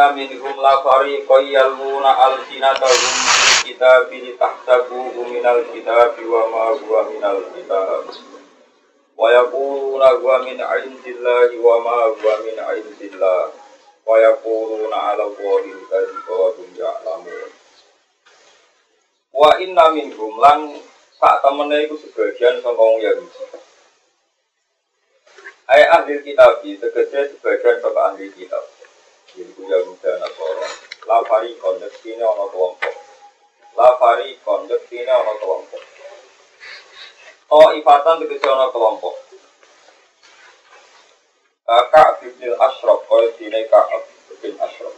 inna minhum la fariqan yalmuna alsinatahum bil kitabi litahsabuhu minal kitabi wa ma huwa minal kitab wa yaquluna huwa min indillahi wa ma huwa min indillah wa yaquluna ala allahi al-kadhiba wa hum wa inna minhum lan sak temene iku sebagian saka wong Yahudi Ayat ahli kitab tegese sebagian saka ahli kitab Yaitu Yahuda Nasara La farikon yektine ana kelompok La farikon yektine ana kelompok Oh ifatan tegese ana kelompok Kak bin Ashraf kaya dine Kak bin Ashraf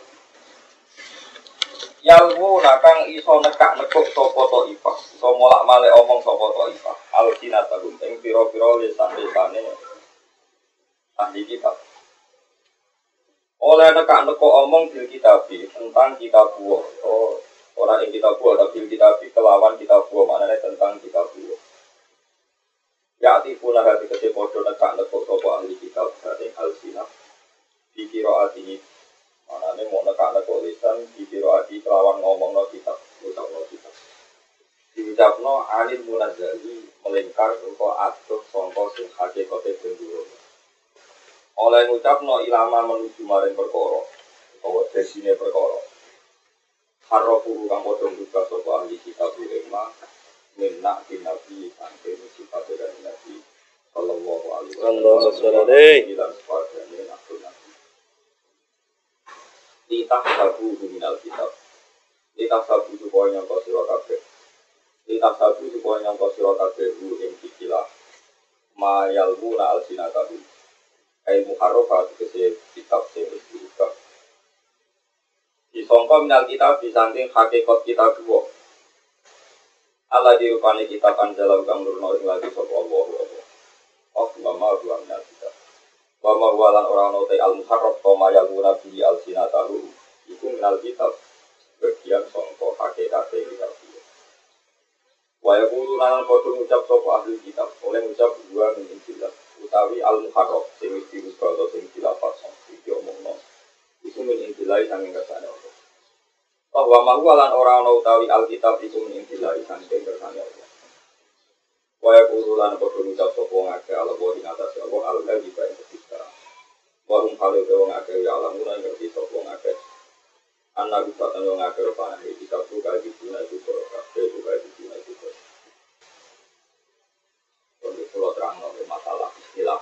Yalwu nakang iso nekak nekuk sapa to ifah iso molak male omong sapa to ifah al sinatahum ing pira-pira lisan-lisane ahli kitab oleh nekak neko omong bil kitabi tentang kitab buah. Oh orang yang kitab buah tapi bil kitabi kelawan kitab buah mana tentang kitab buah. Ya tifuna hati kese podo nekak neko sopo ahli kitab dari al sinah dikira mana ini mau nekak neko lisan dikira hati kelawan ngomong no kitab ucap no kitab. Diucap no anil munazali melingkar ruko atuh songko sing hakikote benduro oleh ngucap no ilama menuju maring perkara bahwa desine perkara. Harrofu kang padha buka sapa ahli kitab ilma minna bin nabi sampai sifat dari nabi sallallahu alaihi wasallam. Alaihi. dan sepadanya nabi nabi Litah sabu minal kitab. Litah sabu supaya nyangka sira kabeh. Litah sabu supaya nyangka sira kabeh hu ing kikilah ma yalmuna alsinatahu Ai muharrafa tegese kitab sing wis diubah. Disangka minal kitab disanding hakikat kitab dua. Allah dirupani kitab anjala kang nurno ing lagi sapa Allah. Oh mama dua minal kitab. Wa ma huwa lan al muharraf to ma yaluna bi al sinatahu. Iku minal kitab bagian sangka hakikat kitab dua. Wa yaqulu lan padha sapa ahli kitab oleh ngucap dua min injilah utawi al muharraf sing wis atau sing dilafaz iki omongno iku min intilai sanging kersane Allah. Bahwa mahu lan ora ana utawi alkitab iku min intilai sanging kersane Allah. Wa yaqulu lan padha ngucap sapa ngake ala wa ing atas Allah al ladzi ka ing ketika wa hum halu te wong akeh ya alam ora ngerti sapa ngake anak bisa tanya ngake rupane kitab ku kae dina iku karo kabeh ku kae dina iku karo untuk pulau terang masalah istilah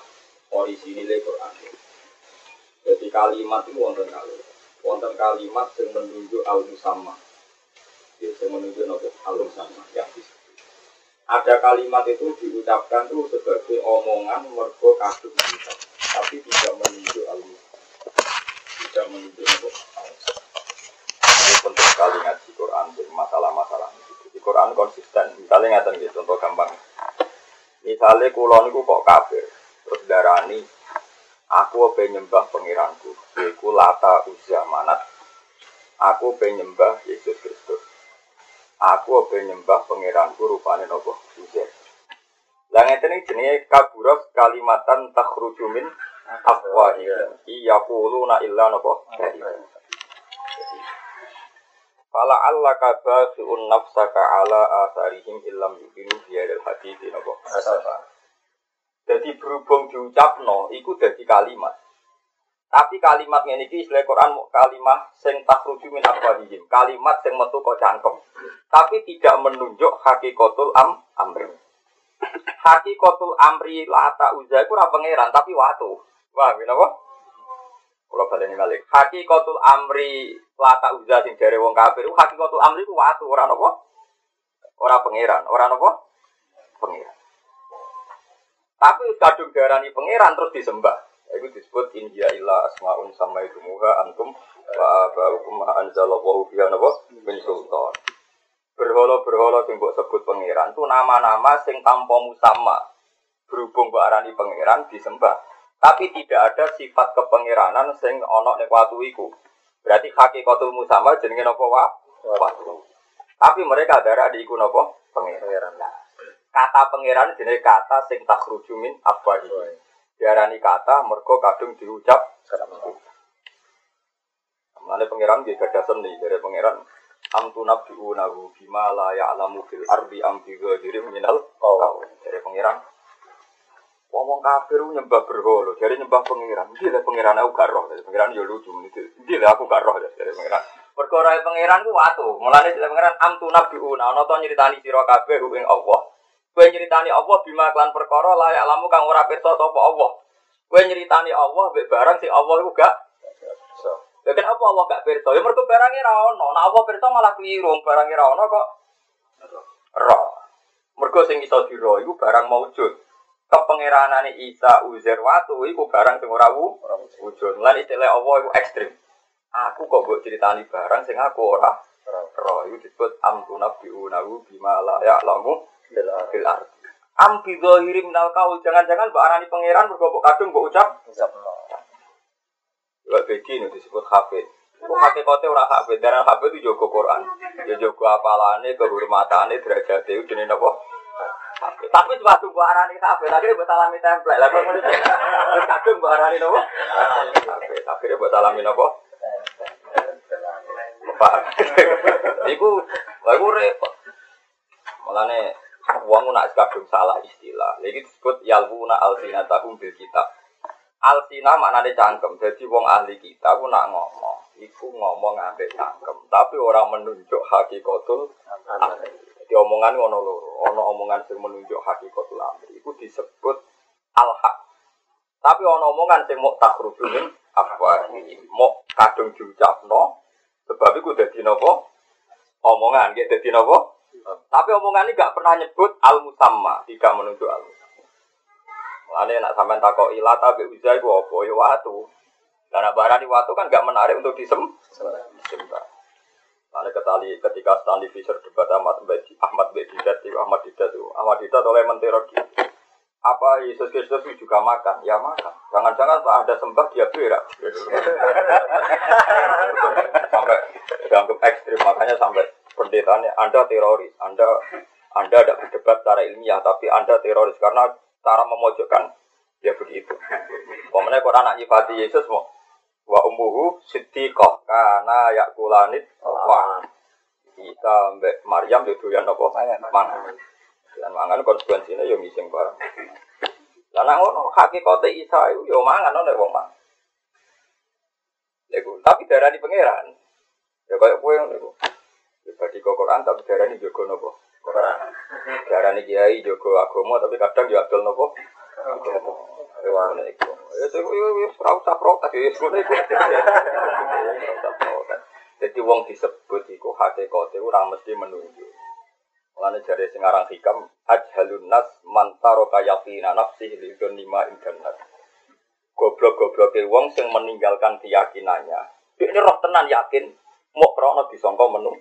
orisinil Quran. Jadi kalimat itu wonten kali, wonten kalimat yang menunjuk al ya, yang menunjuk nopo al musamma disebut. Ada kalimat itu diucapkan tuh sebagai omongan mergo kita, tapi tidak menunjuk al tidak menunjuk nopo al Ini penting sekali ngaji Quran dari masalah-masalah. Di Quran konsisten. Misalnya ngatain gitu, contoh gampang. Misalnya kulon itu kok terus darani, aku apa nyembah pengiranku, yaitu lata uzza manat. Aku apa nyembah Yesus Kristus. Aku apa nyembah pengiranku rupane nopo uzza. Lah ngeten iki jenenge kaburas kalimatan takhruju min afwahihim. Iya quluna illa nopo. Fala Allah kabafiun nafsaka ala asarihim illam yukinu biadil hadithi nopo. Jadi berhubung diucapno, iku jadi kalimat. Tapi kalimat ini iki istilah Quran kalimat sing takhruju min afwahihim, kalimat sing metu kok cangkem. Tapi tidak menunjuk hakikatul am amri. Hakikatul amri lata uza iku ora pangeran tapi watu. Wah, napa? Kalau baleni balik, hakikatul amri lata uza sing dari wong kafir, hakikatul amri ku watu ora napa? Ora pangeran, ora napa? Pangeran. Tapi kadung darani pangeran terus disembah. Itu disebut inja illa asmaun sama itu muha antum wa baukum ma anzalallahu biha napa min sultan. Berhala-berhala sing mbok sebut pangeran itu nama-nama sing tanpa musamma. Berhubung mbok arani pangeran disembah. Tapi tidak ada sifat kepangeranan sing ana ning watu iku. Berarti hakikatul musamma jenenge napa wa? Watu. Tapi mereka darah di iku napa? Pangeran. Nah, kata pangeran jenenge kata sing takhruju min afwahi. Diarani kata mergo kadung diucap Mulane pangeran nggih gadah seni dari pangeran am tunabbi'unahu bima la ya'lamu fil ardi am bi ghadirin minal qaul. Dari pangeran Wong kafir nyembah berhala, jadi nyembah pangeran. Iki lah pangeran aku gak roh, dari pangeran yo lucu itu. Iki lah aku gak roh dari pangeran. Perkara pangeran ku watu. Mulane dari pangeran am tunabbi'una ana to nyritani sira kabeh ing Allah. Kowe nyritani Allah bima klan perkara layak lamu kang ora pirsa sapa Allah. Kowe nyritani Allah mbek barang sing Allah iku gak Ya kenapa Allah gak pirsa? Ya mergo barangnya ra ono. Nah Allah pirsa malah keliru, barangnya ra ono kok roh. Mergo sing iso diro iku barang maujud. Kepengeranane Isa Uzair watu iku barang sing ora wujud. Lan istilah Allah iku ekstrim. Aku kok mbok ceritani barang sing aku ora roh. Iku disebut amtuna biunahu bima la ya'lamu bil ardi. Am minal kaul jangan-jangan mbok arani pangeran mergo mbok kadung mbok ucap. Lewat begi ini disebut hafid. Kok hakikatnya orang hafid, dan hafid itu jago Quran. Ya jago apalane, kehormatannya, derajat itu jenis apa? Tapi cuma tunggu arani hafid, akhirnya buat alami template. Lalu kemudian terus kadung buat arani apa? Hafid. Akhirnya buat alami apa? Paham? Iku, iku repot. Mulane wong nak kadung salah istilah. Lagi disebut yalwuna alsinatahum bil kitab. Alsina maknanya cangkem. Jadi wong ahli kita aku nak ngomong, iku ngomong ambek cangkem, tapi orang menunjuk hakikatul amri. Jadi omongan ngono loro, ono omongan sing menunjuk hakikatul amri. Iku disebut al-haq. Tapi ono omongan sing mau takrubun apa mau kadung diucapno sebab iku dadi napa? Omongan gitu dadi napa? Tapi omongan ini gak pernah nyebut al-musamma, tidak menunjuk al-musamma. Mulane nak sampean takoki lata be uza iku apa ya watu. Karena barani watu kan gak menarik untuk disem. Lalu ketali ketika Stanley Fisher debat Ahmad Bedi, Ahmad Bedi itu Ahmad Didat itu Ahmad Didat oleh menteri apa Yesus Kristus juga makan? Ya makan. Jangan-jangan tak ada sembah dia berak. sampai dianggap ekstrim makanya sampai pendetanya Anda teroris, Anda Anda tidak berdebat secara ilmiah tapi Anda teroris karena cara memojokkan. Ya begitu. Pemenang Quran anak nyifati Yesus mau? Wa umuhu siddiqah karena yakulanit wa kita mbek Maryam itu yang apa? Mangan. Dan mangan konsekuensinya yo ngising bareng. Lan ngono hakikate Isa itu yo mangan oleh wong mangan. Lego, tapi darah di pangeran. Ya kayak kue yang lego bagi Quran tapi darah ini juga nopo darah ini kiai juga agama tapi kadang juga adol nopo. Jadi wong disebut iku hakikate ora mesti menunjuk. Mulane jare sing aran hikam ajhalun nas man taraka yaqina nafsi li internet. Goblok-gobloke wong sing meninggalkan keyakinannya. Ini roh tenan yakin mau krono disangka menung.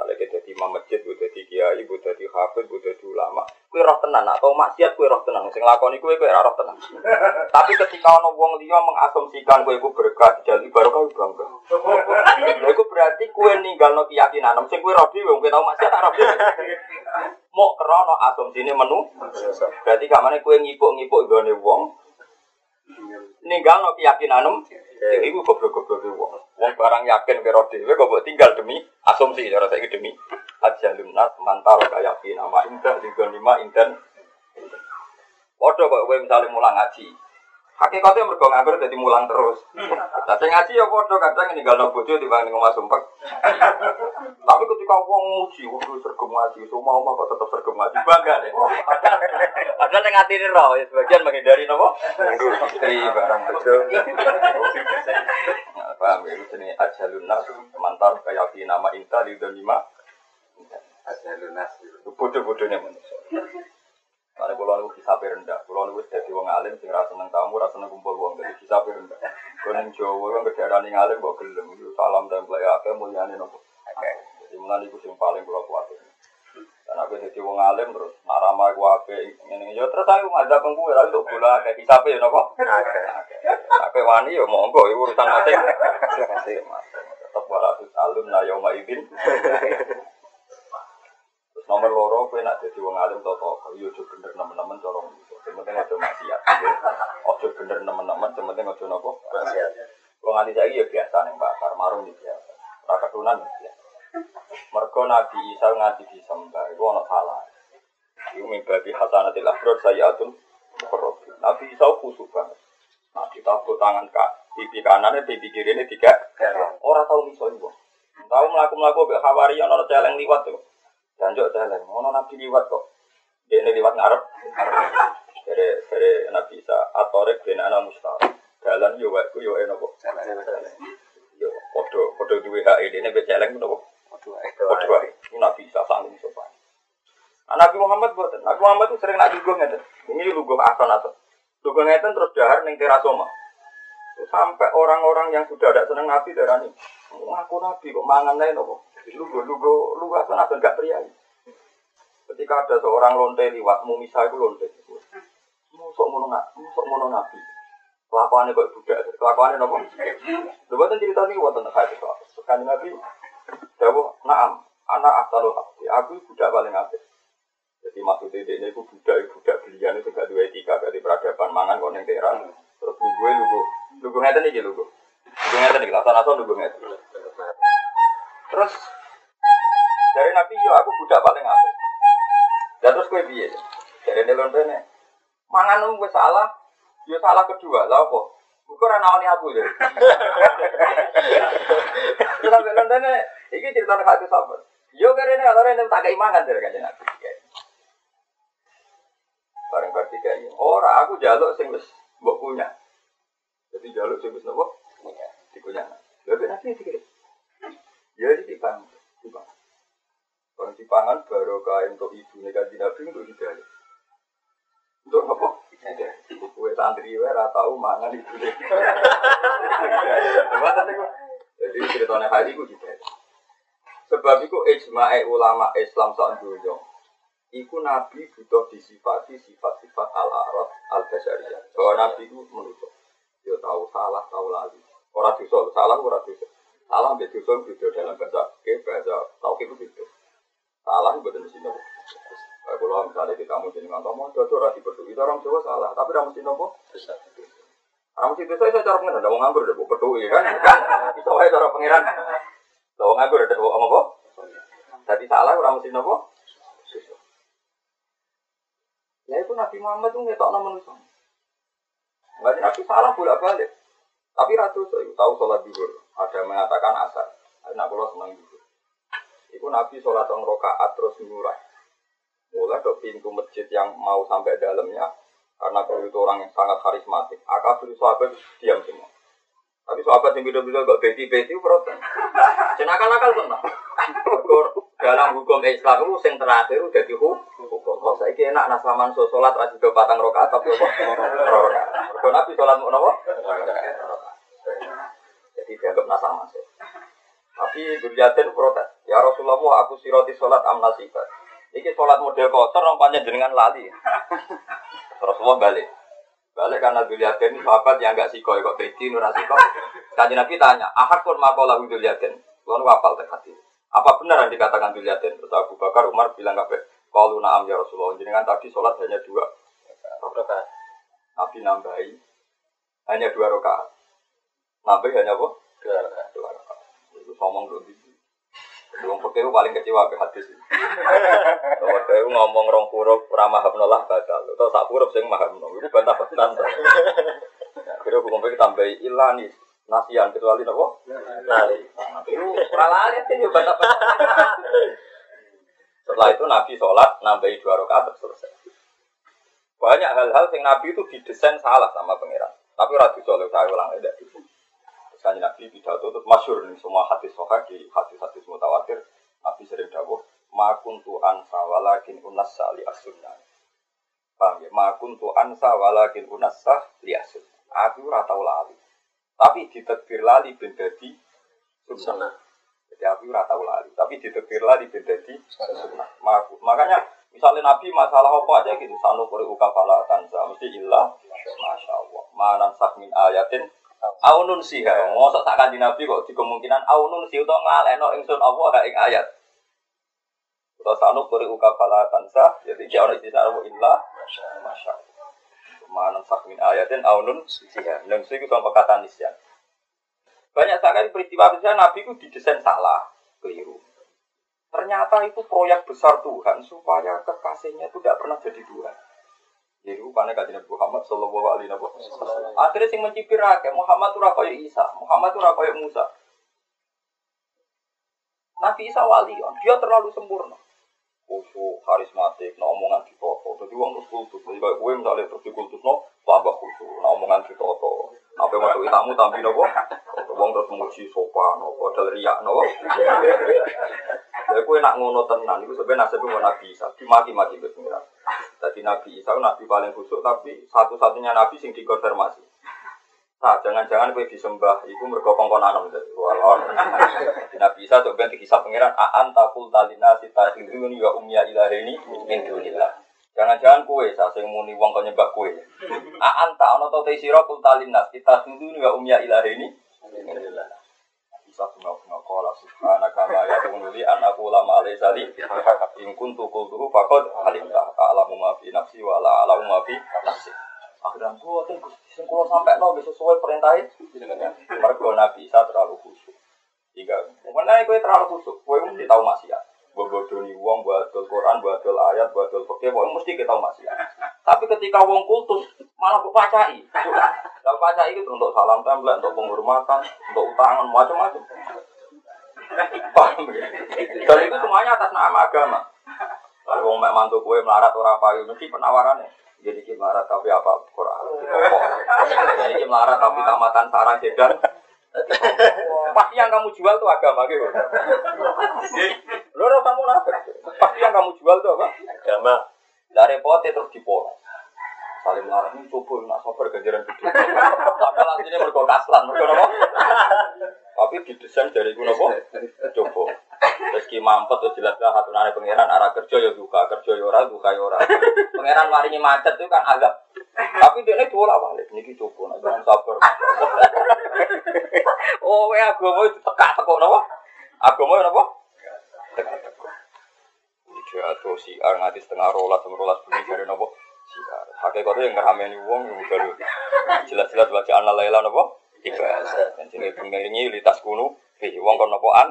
Misalnya kita jadi imam masjid, gue jadi kiai, gue jadi hafid, gue jadi ulama. Kue roh tenan, atau maksiat kue roh tenan. Sing lakoni kue kue roh tenan. Tapi ketika ono wong liya mengasumsikan kue gue berkah, jadi baru kau bangga. Lha iku berarti kue ninggal no keyakinan. Sing kue roh dhewe, kue tau maksiat roh dhewe. Mau krono asumsine menu. Berarti kamane kue ngipuk-ngipuk gone wong. Ninggal no keyakinan. Jadi gue goblok-goblok wong. Wong barang yakin kira dhewe kok mbok tinggal demi asumsi cara saiki demi ajalun nas mantar kayak nama indah di lima inten. Padha kok kowe misalnya mulang ngaji. Hakikatnya mergo nganggur jadi mulang terus. Nah, sing ngaji ya padha kadang ninggalno bojo dibanding ngomah sumpek. Tapi ketika wong nguji, waduh sergem ngaji, semua omah kok tetep sergem ngaji bangga deh. Padahal yang ngatini roh, ya sebagian menghindari nopo. Istri barang bojo. Paham ya, ini ajalun nas mantar kayak nama inta di lima. Ajalun nas. Bodoh-bodohnya manusia. Karena kalau nunggu kisah rendah, kalau nunggu jadi wong alim, sing rasa seneng tamu, rasa seneng kumpul wong, jadi kisah rendah. Kalau neng Jawa, yang kedaerah ning alim, kok gelem, salam dan play apa, mulyane nopo. Jadi mulai itu yang paling kalau kuat. Dan aku jadi wong alim terus, narama aku apa, ini ya terus aku ngajak pengku, lalu untuk bola kayak kisah ya nopo. Aku wani ya monggo, urusan mati. Tetap walaupun alim lah yauma idin. Nomor loro kowe nak dadi wong alim to to, yo aja bener nemen-nemen cara ngono. Sementing aja maksiat. Aja bener nemen-nemen, sementing aja napa? Maksiat. Kalau nganti saya ya biasa nih bakar marung di biasa. Raka tunan ya. Mergo Nabi Isa ngaji di sembah, itu ono salah. Itu mimpi hasanatil afrod sayyatun mukarrabin. Nabi Isa kusuk banget. Nah, ditabuk tangan kak, pipi kanannya, pipi kiri ini tiga. Orang tahu itu. Tahu melaku melaku be khawari orang celeng liwat tuh. Janjok celeng, ono Nabi liwat kok. Dia ini liwat ngarep. Dari dari Nabi Isa, atorek ben anak mustahil. Jalan yo waktu yo enopo. Yo podo podo duwe hak ini be celeng nopo. Podo wae. Ini Nabi Isa sanggup sopan. Nah, Nabi Muhammad buat Nabi Muhammad itu sering nak lugu ngeten. Ini lugu ason ason. Lugu ngeten terus dahar neng terasoma. Sampai orang-orang yang sudah ada seneng Nabi darah ini. Ngaku Nabi kok mangan lain nopo. Lugu lugu lugu ason ason gak priayi. Ketika ada seorang lonte liwat, mumisa itu lonte. Musok mono nggak, musok mono Nabi. Kelakuannya kok budak, kelakuannya nopo. Lu buatan cerita ini buatan hadis kok. Sekarang Nabi, jawab, naam, anak asal aku budak paling apik. Jadi maksudnya ini aku budak, budak belian itu gak dua etika, gak di peradaban mangan kok neng teran. Terus lu gue lu gue, lu gue ngeten nih lu gue, lu ngeten nih, lasan lasan lu gue ngeten. Terus dari Nabi yo aku budak paling apik. Dan terus gue biye, dari nelon mangan lu gue salah, Ya salah kedua, lah kok. Bukan orang nawani aku deh. Terus sampai London ini cerita nih hati sahabat. Yo karena orang yang tak keimangan dari kajian nabi. Barang ketiga ini, orang aku jaluk wis mbok punya. Jadi jaluk sing wis nopo? Punya. Dikunya. Lalu nanti dikit. Ya di tipang, tipang. Kalau dipangan baru kain untuk ibu nih kajian nabi untuk dijaluk. Untuk apa? Kue santri wae ora tau mangan ibu deh. Jadi ceritanya hari itu juga. Sebab itu ijma'e ulama Islam saat dunia. Iku Nabi butuh disifati sifat-sifat al-arad al-basyariyah. Bahwa Nabi itu menurut Dia tahu salah, tahu lali. Orang dosa, salah orang dosa. Salah ambil dosa itu dalam bahasa ke bahasa tahu itu itu. Salah itu betul sini. Kalau misalnya kita mau jadi ngantor mau itu rasi berdua itu orang Jawa salah, tapi orang mesti nopo. Orang mesti dosa saya cara pengiran, ada mau nganggur, ada mau berdua kan? Itu cara pengiran. Kalau nganggur ada mau apa? Tadi salah orang mesti nopo. Ya itu Nabi Muhammad tuh ngetok nama manusia. Enggak Nabi salah bolak balik. Tapi ratu tahu sholat zuhur. Ada mengatakan asar. Ada kalau senang zuhur. Itu Nabi sholat orang rokaat terus nyurah mulai ke pintu masjid yang mau sampai dalamnya karena beliau itu orang yang sangat karismatik akabir sahabat diam semua tapi sahabat yang beda-beda gak beti-beti protes cenakal-nakal pun dalam hukum Islam itu yang terakhir udah dihukum kok saya enak nasaman so sholat rasi do patang rokaat tapi apa rokaat kalau nabi sholat mau jadi dianggap nasaman tapi Gurjatin protes ya Rasulullah aku siroti sholat amnasibat Iki sholat model kotor, nampaknya dengan lali. Rasulullah balik. Balik karena ini sahabat yang gak siko, kok bedi, nurah siko. Kaji Nabi tanya, ahad pun makola Duliaden. Lalu wapal terhati. Apa benar yang dikatakan Duliaden? Terus Abu Bakar, Umar bilang kabe, kalau naam ya Rasulullah. Jenengan tadi sholat hanya dua rakaat. Nabi nambahi hanya dua rakaat. Nambahi hanya apa? Dua rakaat. Dua rakaat. Itu ngomong dulu Wong fakir paling kecewa ke hadis. Wong fakir ngomong rong huruf ramah nolah batal. Atau sak huruf sing maham. Itu bantah-bantahan. Kira hukum fikih tambahi ilani nasian kecuali nopo. Itu lali itu bantah-bantahan. Setelah itu Nabi sholat nambahi dua rakaat selesai. Banyak hal-hal yang Nabi itu didesain salah sama pangeran. Tapi ratu soleh saya ulang tidak. Kanjeng Nabi pidato itu masyur nih semua hadis soha di hadis-hadis mutawatir. Nabi sering dawuh, makun tu ansa walakin unassa li asunna. Paham ya? Makun tu ansa walakin unassa li asun. Aku rata lali. Tapi ditetir lali ben dadi sunnah. Jadi aku rata lali. Tapi ditetir lali ben dadi sunnah. Makanya misalnya Nabi masalah apa aja gitu, sanu kuri ukafala tanza mesti ilah. Masya Allah. Manan sakmin ayatin Aunun sih ya, ngosok tak kanji nabi kok di kemungkinan aunun sih itu ngaleno ingsun Allah ing ayat. Kita sanuk kuri uka fala tansa, jadi jauh di sana illa, masya Allah. Mana sakmin ayatin aunun sih ya, neng sih itu perkataan nisyan. Banyak sekali peristiwa-peristiwa Nabi itu didesain salah, keliru. Ternyata itu proyek besar Tuhan supaya kekasihnya itu tidak pernah jadi Tuhan. Jadi rupanya kajian Nabi Muhammad Sallallahu Alaihi Wasallam. Akhirnya sing mencipir Muhammad itu rakyat Isa, Muhammad itu rakyat Musa. Nabi Isa wali, dia terlalu sempurna. Khusyuk, karismatik, nah omongan di toto. Jadi uang terus kultus. Jadi kayak gue misalnya terus di kultus, no, tambah khusyuk, nah omongan di toto. Apa yang masuk tamu tapi nopo, uang terus muji sopan, no, padahal riak, no. Jadi gue nak ngono tenan, itu sebenarnya nasibnya Nabi Isa, dimaki-maki ke Jadi Nabi Isa Nabi paling khusyuk, tapi satu-satunya Nabi sing dikonfirmasi. Nah, jangan-jangan kue disembah, itu mereka kongkon anom jadi walon. Nabi Isa coba kisah pangeran, aan takul talina sita iluni wa umya ilahini min dunillah. Jangan-jangan kue sa sing muni wong kau nyembah kue. Aan tak ono tau sira kul talina kita iluni wa umya ilahini min dunillah. Bisa bunga-bunga kola subhanaka ma yakunu li an aku lama alai sali in kuntu alimta alamu ma fi nafsi wa la alamu ma fi nafsi. Akhirnya gue tuh sing kulo sampai no sesuai perintah Mereka Nabi Isa terlalu khusyuk. Tiga, mana gue terlalu khusyuk, gue mesti tahu maksiat. Gue bodoni uang, buat Quran, buat ayat, buat fakir, gue mesti kita tahu maksiat. Tapi ketika uang kultus, malah gue pacai. Kalau pacai itu untuk salam tempel, untuk penghormatan, untuk utangan, macam-macam. Paham ya? Dan itu semuanya atas nama agama. Kalau mau mantu gue melarat orang payu, mesti penawarannya. Jadi kita marah tapi apa Quran. Jadi kita marah tapi tamatan sarang sedan. Pasti yang kamu jual tuh agama gitu. Loro kamu nafas. Pasti yang kamu jual tuh apa? Agama. Dari pote terus dipola. Saling marah ini coba nak soper gajaran gede. Padahal aslinya mergo kaslan, mergo apa? Tapi didesain dari gue apa? Coba. Meski mampet tuh jelas lah satu nari pangeran arah kerja ya duka, kerja ya ora, duka ya ora. Pangeran maringi macet itu kan agak. Tapi dia ini dua lah balik, niki coba, jangan sabar. oh ya agama itu tekak tekok nopo? Agama nopo? Tekak tekok. Dia tuh si ar ngati setengah rolas, setengah rolas bunyi dari nopo. Si ar. Hakikatnya yang ngerameni uang, jelas-jelas baca anak Laila nopo. Ibadah. Dan sini pengiringi litas kuno, hei uang kon nopoan.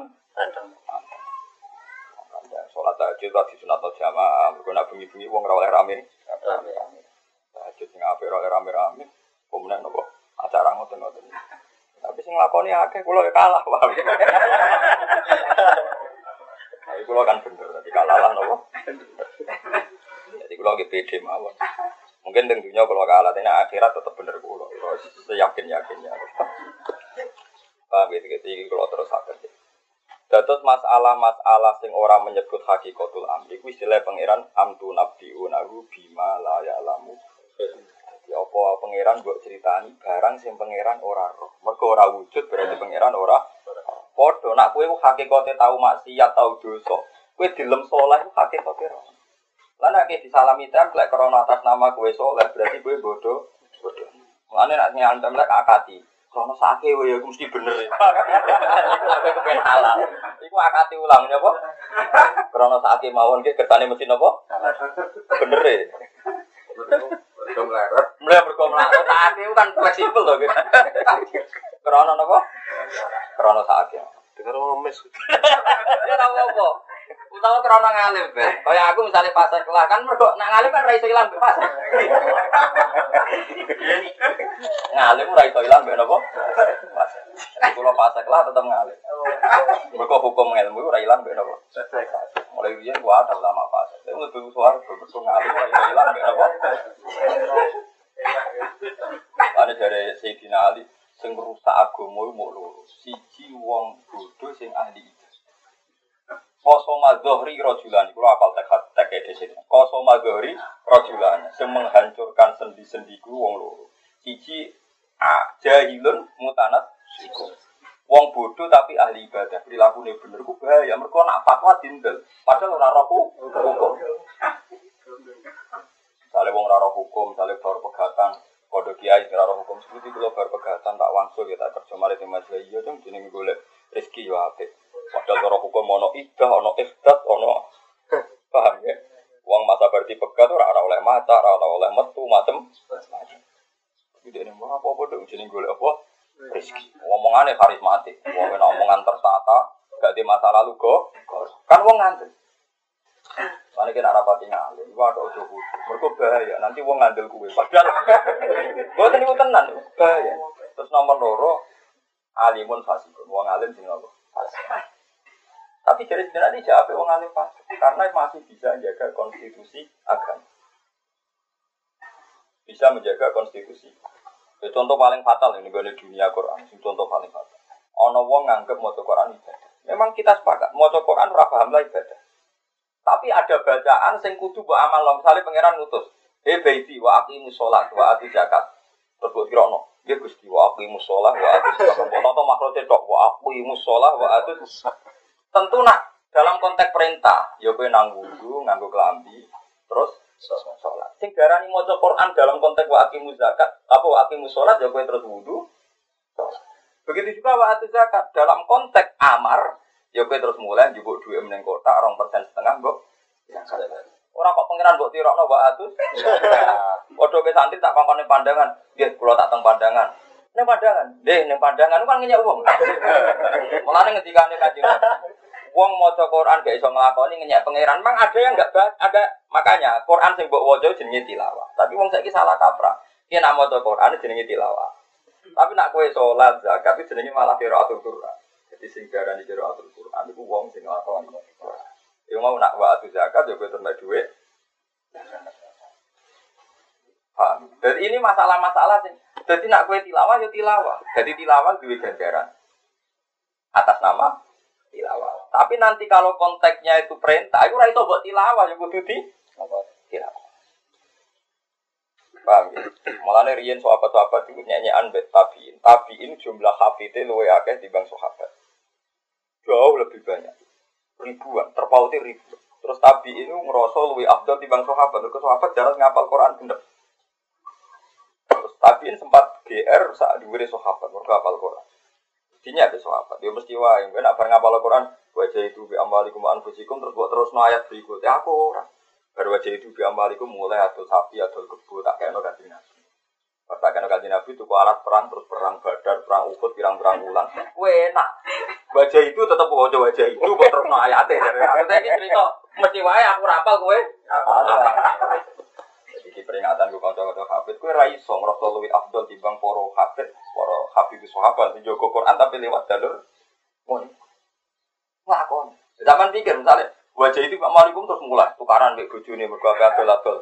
Sholat tahajud lagi sunat jamaah, mereka nak bengi-bengi wong ora oleh rame. Rame. Tahajud sing apik ora oleh rame-rame. Kemudian nopo acara ngoten-ngoten. Tapi sing kula ya kalah, Pak. Tapi kula kan bener, tapi kalah lah nopo. Jadi kula lagi pede mawon. Mungkin dunia kalau kalah, tapi akhirat tetap bener kula. Seyakin yakinnya. Paham gitu, gitu. Kalau terus akan. Dados masalah-masalah sing ora menyebut hakikatul amri kuwi istilah pangeran amtu nabiunahu bima la ya'lamu. Ya apa pangeran mbok critani barang sing pangeran ora roh. Mergo ora wujud berarti pangeran ora padha nak kowe hakikate tau maksiat tau dosa. Kowe dilem saleh hakikate roh. Lah nek disalami templek krana atas nama kowe saleh berarti kowe bodoh. Bodoh. Mulane nek nyantem lek akati Krono sake wae aku mesti bener ya. Iku kepen halal. Iku akati ulang apa? Krono sake mawon ki kersane mesti napa? Bener ya. Mergo melarat. Melarat mergo melarat. Sake kan fleksibel to Ngalim, Ben. Kaya aku misalnya pas kelah kan mergo nak ngalim kan ra iso ilang pas. ngalim ora iso ilang mbek napa? Nek kula fasik lah tetep ngalim. Mergo hukum ilmu ora ilang mbek napa? Mulai riyen gua ada ulama fasik. Tapi lebih suar mergo ngalim ora iso ilang mbek napa? Ane dari Sayyidina Ali sing rusak agama mau loro. Siji wong bodoh sing ahli Kosoma Zohri Rojulan, kalau apal tek tek di sini. Kosoma Zohri Rojulan, yang menghancurkan sendi-sendiku wong loro. Cici jahilun mutanat siku. Wong bodoh tapi ahli ibadah, perilaku ini bener ku bahaya. Mereka nak fatwa dindel, padahal orang roh hukum. Misalnya wong raro hukum, misalnya baru pegatan, kode kiai raro hukum seperti itu baru pegatan tak wangsul ya tak kerja mari di majelis iya dong jenenge golek rezeki apik. Padahal cara hukum ono idah, ono iftat, ono paham ya? Uang masa berarti pegat ora ora oleh mata, ora oleh metu macam. Tidak ini mau apa apa dong jadi gue apa? Rizki. Omongannya karismatik. Wong omongan tertata, gak di masa lalu kok. Kan wong ngandel. Mana kena rapati ngalim, gua ada khusus. Mereka bahaya, nanti wong ngandel kue. Padahal, gua tadi gua tenan, bahaya. Terus nomor loro, alimun fasikun, wong alim sing nopo. Tapi dari sebenarnya siapa wong alim fasik? Karena masih bisa menjaga konstitusi agama. Bisa menjaga konstitusi. Itu contoh paling fatal ini gue dunia Quran. Ini contoh paling fatal. Ono wong nganggep mau Quran ibadah. Memang kita sepakat, mau Quran ora paham lah ibadah. Tapi ada bacaan sing kudu mbok amal lo. Misalnya pangeran ngutus, "He baiti wa aqimus sholat wa ati zakat." Terus mbok kira ono, "Ya Gusti wa aqimus sholat wa ati zakat." Toto makhluk tok wa aqimus sholat wa ati Tentu nak dalam konteks perintah, ya kowe nang wudu, nganggo kelambi, terus sholat. Sing darani maca Quran dalam konteks wa aqimus zakat, apa wa aqimus sholat ya kowe terus wudu. Begitu juga wa ati zakat dalam konteks amar, Ya kowe terus mulai njupuk duit meneng kota orang persen setengah mbok. Orang kok pangeran mbok tirokno mbok atus. Padha ke santri tak kongkone pandangan. Nggih, kula tak teng pandangan. Ning pandangan, nggih ning pandangan kan ngenyek wong. Mulane ngendikane Kanjeng Wong maca Quran gak iso nglakoni ngenyek pangeran. Mang ada yang enggak ada makanya Quran sing mbok waca jenenge tilawah. Tapi wong saiki salah kaprah. Ki nak maca Quran jenenge tilawah. Tapi nak kowe salat zakat itu jenenge malah qiraatul Quran. Jadi sing darani qiraatul Quran iku wong sing nglakoni. Ya mau nak wa zakat ya kowe duit. Dan ini masalah-masalah sing jadi nak kue tilawah ya tilawah. Jadi tilawah duwe ganjaran atas nama tilawah. Tapi nanti kalau konteksnya itu perintah, itu itu buat tilawah ya kudu di tilawah. Paham ya? Malah riyen sahabat-sahabat itu nyanyian bet tabiin. Tabiin jumlah hafidnya luwe akeh bang sahabat. Jauh lebih banyak. Ribuan, terpauti ribuan. Terus tabi ini ngerasa luwe abdul bang sahabat. Terus sahabat jarang ngapal Quran gendep. Terus tabiin sempat GR saat diwiri sahabat, mereka hafal Quran. Intinya ada sahabat. Dia mesti wah, yang nak bareng ngapal Quran, wajah itu bi amalikum anfusikum terus buat terus no ayat berikutnya aku orang. Baru wajah itu bi amalikum mulai atau sapi atau kebu tak kayak no ganti nabi. Pas tak kayak ganti nabi itu alat perang terus perang badar, perang ukut, pirang perang ulang. Kue enak. Wajah itu tetap wajah wajah itu buat terus no ayatnya. Aku ini cerita mesti wae aku rapal kue. Jadi peringatan gue kanca-kanca hafid, kue rai iso ngrasa luwih afdal timbang para hafid, para hafid sahabat sing jaga Quran tapi lewat jalur mun. Ngakon. Zaman pikir misalnya wajah itu Pak Malikum terus mulai tukaran mbek bojone mergo adol-adol.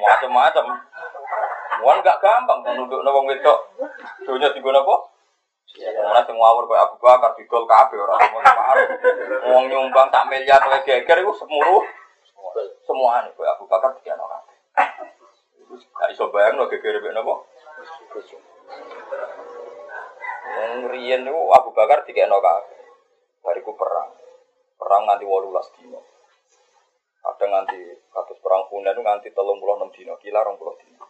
Macam-macam. Wan gak gampang nunduk wong wedok. Dunya digo napa? Mana sing ngawur koyo Abu Bakar didol kabeh ora ngono parah. Wong nyumbang sak miliar kowe geger iku semuruh semuanya koyo Abu Bakar dikene ora. Iku gak iso bayangno geger mek napa? Wong riyen niku Abu Bakar dikene kabeh. Bariku perang. Perang nganti 18 dino. Kadang nganti kados perang Hunain nganti 36 dino, kila 20 dino.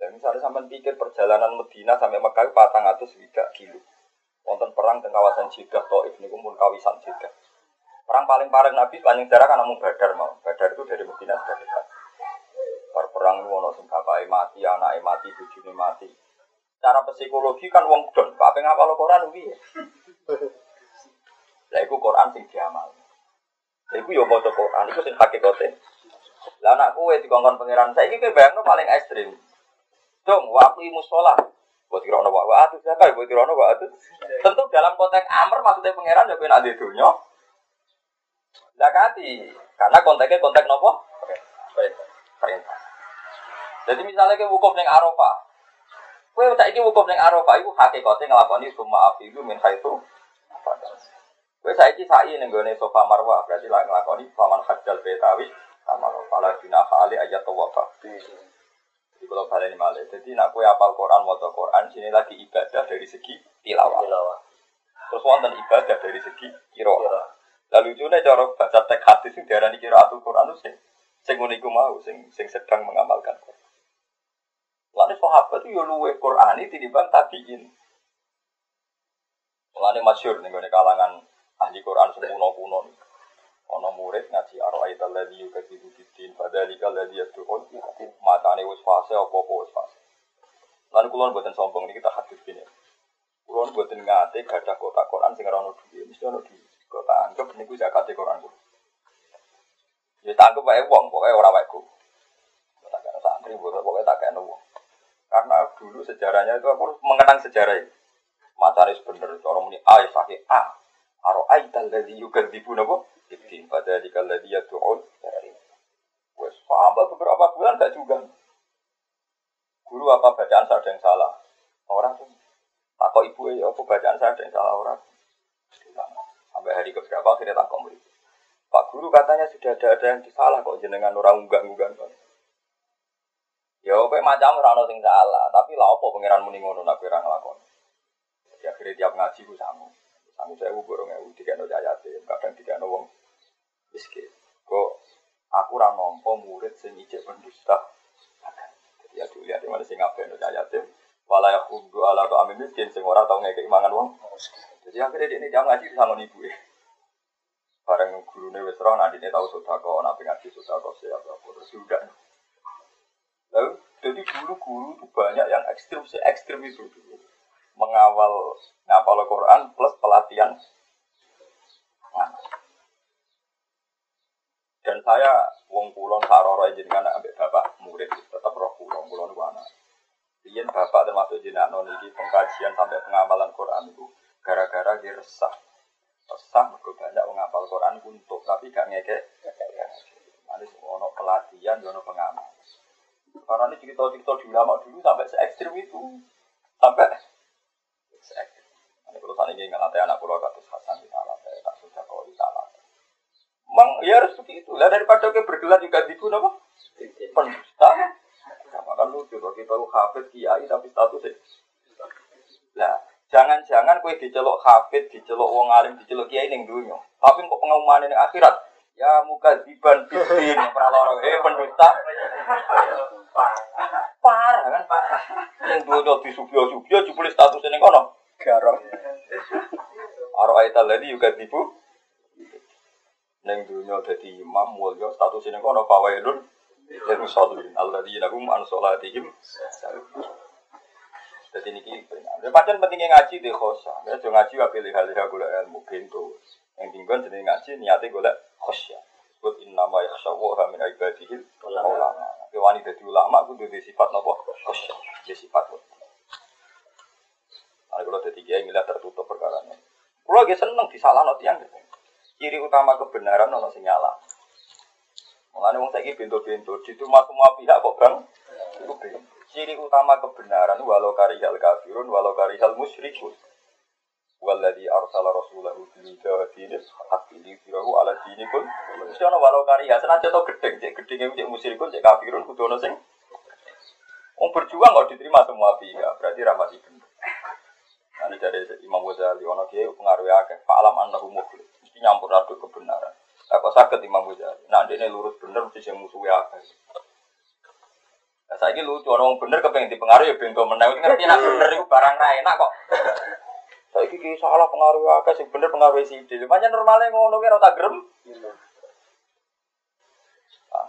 Dan misalnya sampai pikir perjalanan Medina sampai Mekah patang atau swidak kilo. Wonten perang di kawasan Jeddah Taif ini pun kawasan Jeddah. Perang paling parah Nabi sepanjang sejarah kan namun Badar mau. Badar itu dari Medina sudah dekat. Per perang itu ono sing bapake mati, anake mati, bojone mati. Cara psikologi kan wong don, apa ngapal Quran piye? Lah iku Quran sing diamal. Lah iku yo maca Quran iku sing hakikate. Lah anak kowe dikongkon pangeran saiki kowe bayangno paling ekstrim. Dong, waktu musola. Buat kira wa wa atu zakat, buat kira wa atu. Tentu dalam konteks amr maksudnya pangeran ya pengen ada dunia. Zakati, karena konteksnya konteks nopo? Perintah. Jadi misalnya ke wukuf neng Arafah. Kowe saiki wukuf neng Arafah iku hakikate nglakoni semua api itu min khaitu. Kowe saiki sa'i ning gone sofa marwah berarti lah nglakoni faman hajjal betawi sama pala dina kali ayat tawafa. Jadi kalau kalian malah, jadi nak kue apal Quran, mau Quran, sini lagi ibadah dari segi tilawah. Terus wonten ibadah dari segi kiro. Lalu itu nih cara baca teks hadis yang diarani kiro atau Quran itu sing sing mau, sing sing sedang mengamalkan Quran. Lalu sahabat itu yo luwe Quran ini tinimbang tabiin. Lalu masyur nih gue kalangan ahli Quran sepuno kuno nih. Ono murid ngaji arwah ladzi yukadzibu bidin fadzalika ladzi yad'un matane wis fase apa-apa wis fase. Lan kula mboten sombong niki kita hadis gini. Kulo buatin ngate gada kotak Quran sing ora ono duwe, mesti ono duwe. Kota anggap niku zakat Quran kulo. Ya tak anggap wae wong, pokoke ora wae ku. Tak kena santri, pokoknya tak kena. Karena dulu sejarahnya itu aku mengenang sejarah ini. Macare bener, cara muni A ya sakit A. Aro aital ladzi yukadzibu napa? Ibtin pada dikal ladzi yad'un. Wes paham beberapa bulan gak juga. Guru apa bacaan saya ada yang salah? Orang tuh takut ibu ya apa bacaan saya ada yang salah orang. Sampai hari keberapa akhirnya tak murid. Pak guru katanya sudah ada ada yang salah kok jenengan orang unggang-unggang. Ya oke macam orang sing salah, tapi lah apa pangeran muni ngono nak kira nglakon. Ya akhirnya tiap ngaji ku samu. Samu saya borong ewu tiga no jayate, kadang tiga no wong miskin. Kok aku ra nampa murid sing ijek pendusta ya dilihat di mana sing ngapain udah yatim wala ya kudu ala tuh amin miskin sing ora tau ngekek mangan wong jadi akhirnya dia ini jam ngaji sama ibu ya bareng guru nih wes roh nanti tahu sudah kok nabi ngaji sudah kok siapa terus sudah jadi guru-guru itu banyak yang ekstrim se ekstrim itu dulu mengawal ngapal Quran plus pelatihan nah. dan saya wong kulon saroro jenengan ambek bapak murid tetap roh kulon kulon itu anak. Iya bapak termasuk jenengan non ini pengkajian sampai pengamalan Quran itu gara-gara dia resah. Resah mereka banyak menghafal Quran untuk tapi gak ngeke. Nanti ono pelatihan, ono pengamal. Karena ini cerita-cerita di ulama dulu sampai se ekstrim itu. Sampai se ekstrim. Ini kalau saat ini ngelatih anak pulau katus Hasan di salah, tak sudah kau di salah. Mang ya harus begitu. Lah daripada kita bergelar juga di apa? Pendusta. Sama kan lucu kalau kita lu hafid kiai tapi statusnya. Lah jangan-jangan kue dicelok hafid, dicelok wong alim, dicelok kiai ning dunia. Tapi kok pengumuman ini akhirat? Ya muka diban bidin praloro eh pendusta. Parah. Kan parah. Yang dunia di subio-subio jupuli statusnya ning kono. Garong. Aro aital lagi juga tipu neng dunia jadi imam mulya status ini kono fawailun lil musallin alladzina hum an salatihim jadi ini ya pancen pentingnya ngaji di khosa ya jo ngaji wa pilih hal hal gula ilmu pintu. Yang tinggal jadi ngaji niatnya gula khosya buat in nama yakhshawa min ibadihi ulama wani jadi ulama itu di sifat nopo khosya di sifat Nah, kalau jadi kiai milah tertutup perkara ini. Kalau lagi seneng disalah nanti yang gitu ciri utama kebenaran ono sing nyala. Mengenai wong saiki pintu-pintu, di semua semua pihak kok bang, itu Ciri utama kebenaran walau karihal kafirun, walau karihal musyrikun. Walladhi arsala rasulahu bil huda dinil haqqi liyudhhirahu ala dini pun. Mesti ana walau karihal senajan to gedeng, cek gedenge cek musyrikun, cek kafirun kudu ana sing Wong berjuang kok diterima semua pihak, berarti ramati bener. Ini dari Imam Ghazali, ono kiai pengaruh akeh, fa'alam annahu muflih nyampur aduk kebenaran. Aku sakit Imam Ghazali. Nah, ini lurus bener mesti yang musuhnya? Nah, saya ini lucu orang bener kepengen dipengaruhi ya bento menang. Ngerti nak bener itu barang lain nak kok. Saya ini salah pengaruh apa sih bener pengaruh si ide. Makanya normalnya ngono kira tak gerem. Nah,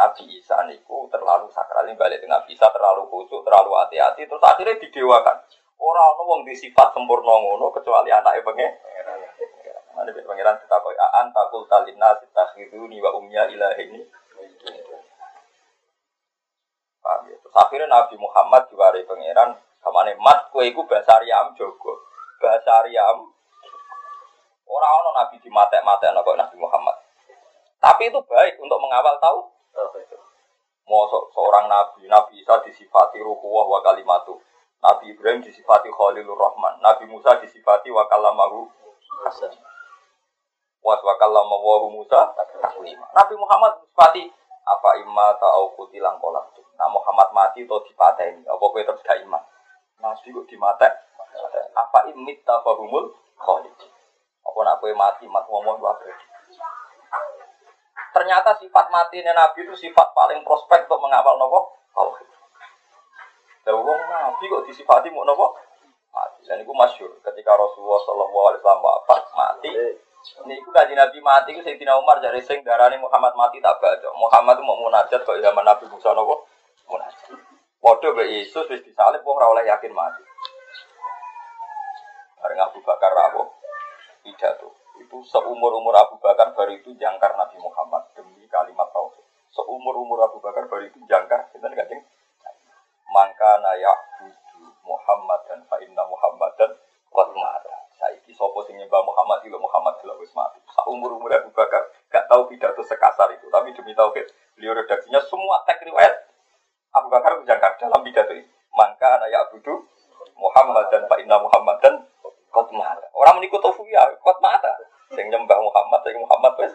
Nabi Isa niku terlalu sakral ini balik dengan Isa terlalu khusyuk, terlalu hati-hati, terus akhirnya didewakan. Orang orang di sifat sempurna ngono kecuali anaknya pengen. Mana bi pangeran kita koi aan takul talina ni wa umya ini. Paham ya? Terus akhirnya Nabi Muhammad diwari pangeran kamane mat kue iku bahasa Riam jogo. Bahasa Riam orang orang Nabi di mata-mata Nabi Muhammad. Tapi itu baik untuk mengawal tahu. Mau seorang Nabi, Nabi Isa disifati ruhuwah wa kalimatu. Nabi Ibrahim disifati Khalilur Rahman, Nabi Musa disifati wa kalamahu Hasan. Was wakallama wa Musa Nabi Muhammad mati apa imma ta'au kutilang kolak Nah Muhammad mati atau dipateni apa kowe terus gak iman Nabi kok dimatek apa imit tafahumul khalid apa nak kowe mati mat ngomong wae Ternyata sifat matinya Nabi itu sifat paling prospek untuk mengawal nopo tauhid. Lah wong Nabi kok disifati mau nopo? Mati. Dan itu masyur ketika Rasulullah Shallallahu Alaihi Wasallam wafat mati, ini aku kaji Nabi mati, itu Sayyidina Umar dari sing darani Muhammad mati tak baca. Muhammad itu mau munajat kok zaman Nabi Musa nopo munajat. Waduh be Yesus wis disalib wong ora yakin mati. Bareng Abu Bakar rawo pidato. Itu seumur umur Abu Bakar baru itu jangkar Nabi Muhammad demi kalimat tauhid. Seumur umur Abu Bakar baru itu jangkar. Kita nih Maka nayak Muhammad dan fa inna Muhammadan qad mata. Saiki sapa sing nyembah Muhammad itu Muhammad itu wis mati. Seumur umur Abu Bakar gak tahu pidato sekasar itu, tapi demi tauhid beliau redaksinya semua teks Abu Bakar jangkar dalam pidato itu. Maka nayak budu Muhammad dan fa inna Muhammadan qad mata. Orang menikut ya qad mata. Sing nyembah Muhammad, sing Muhammad wis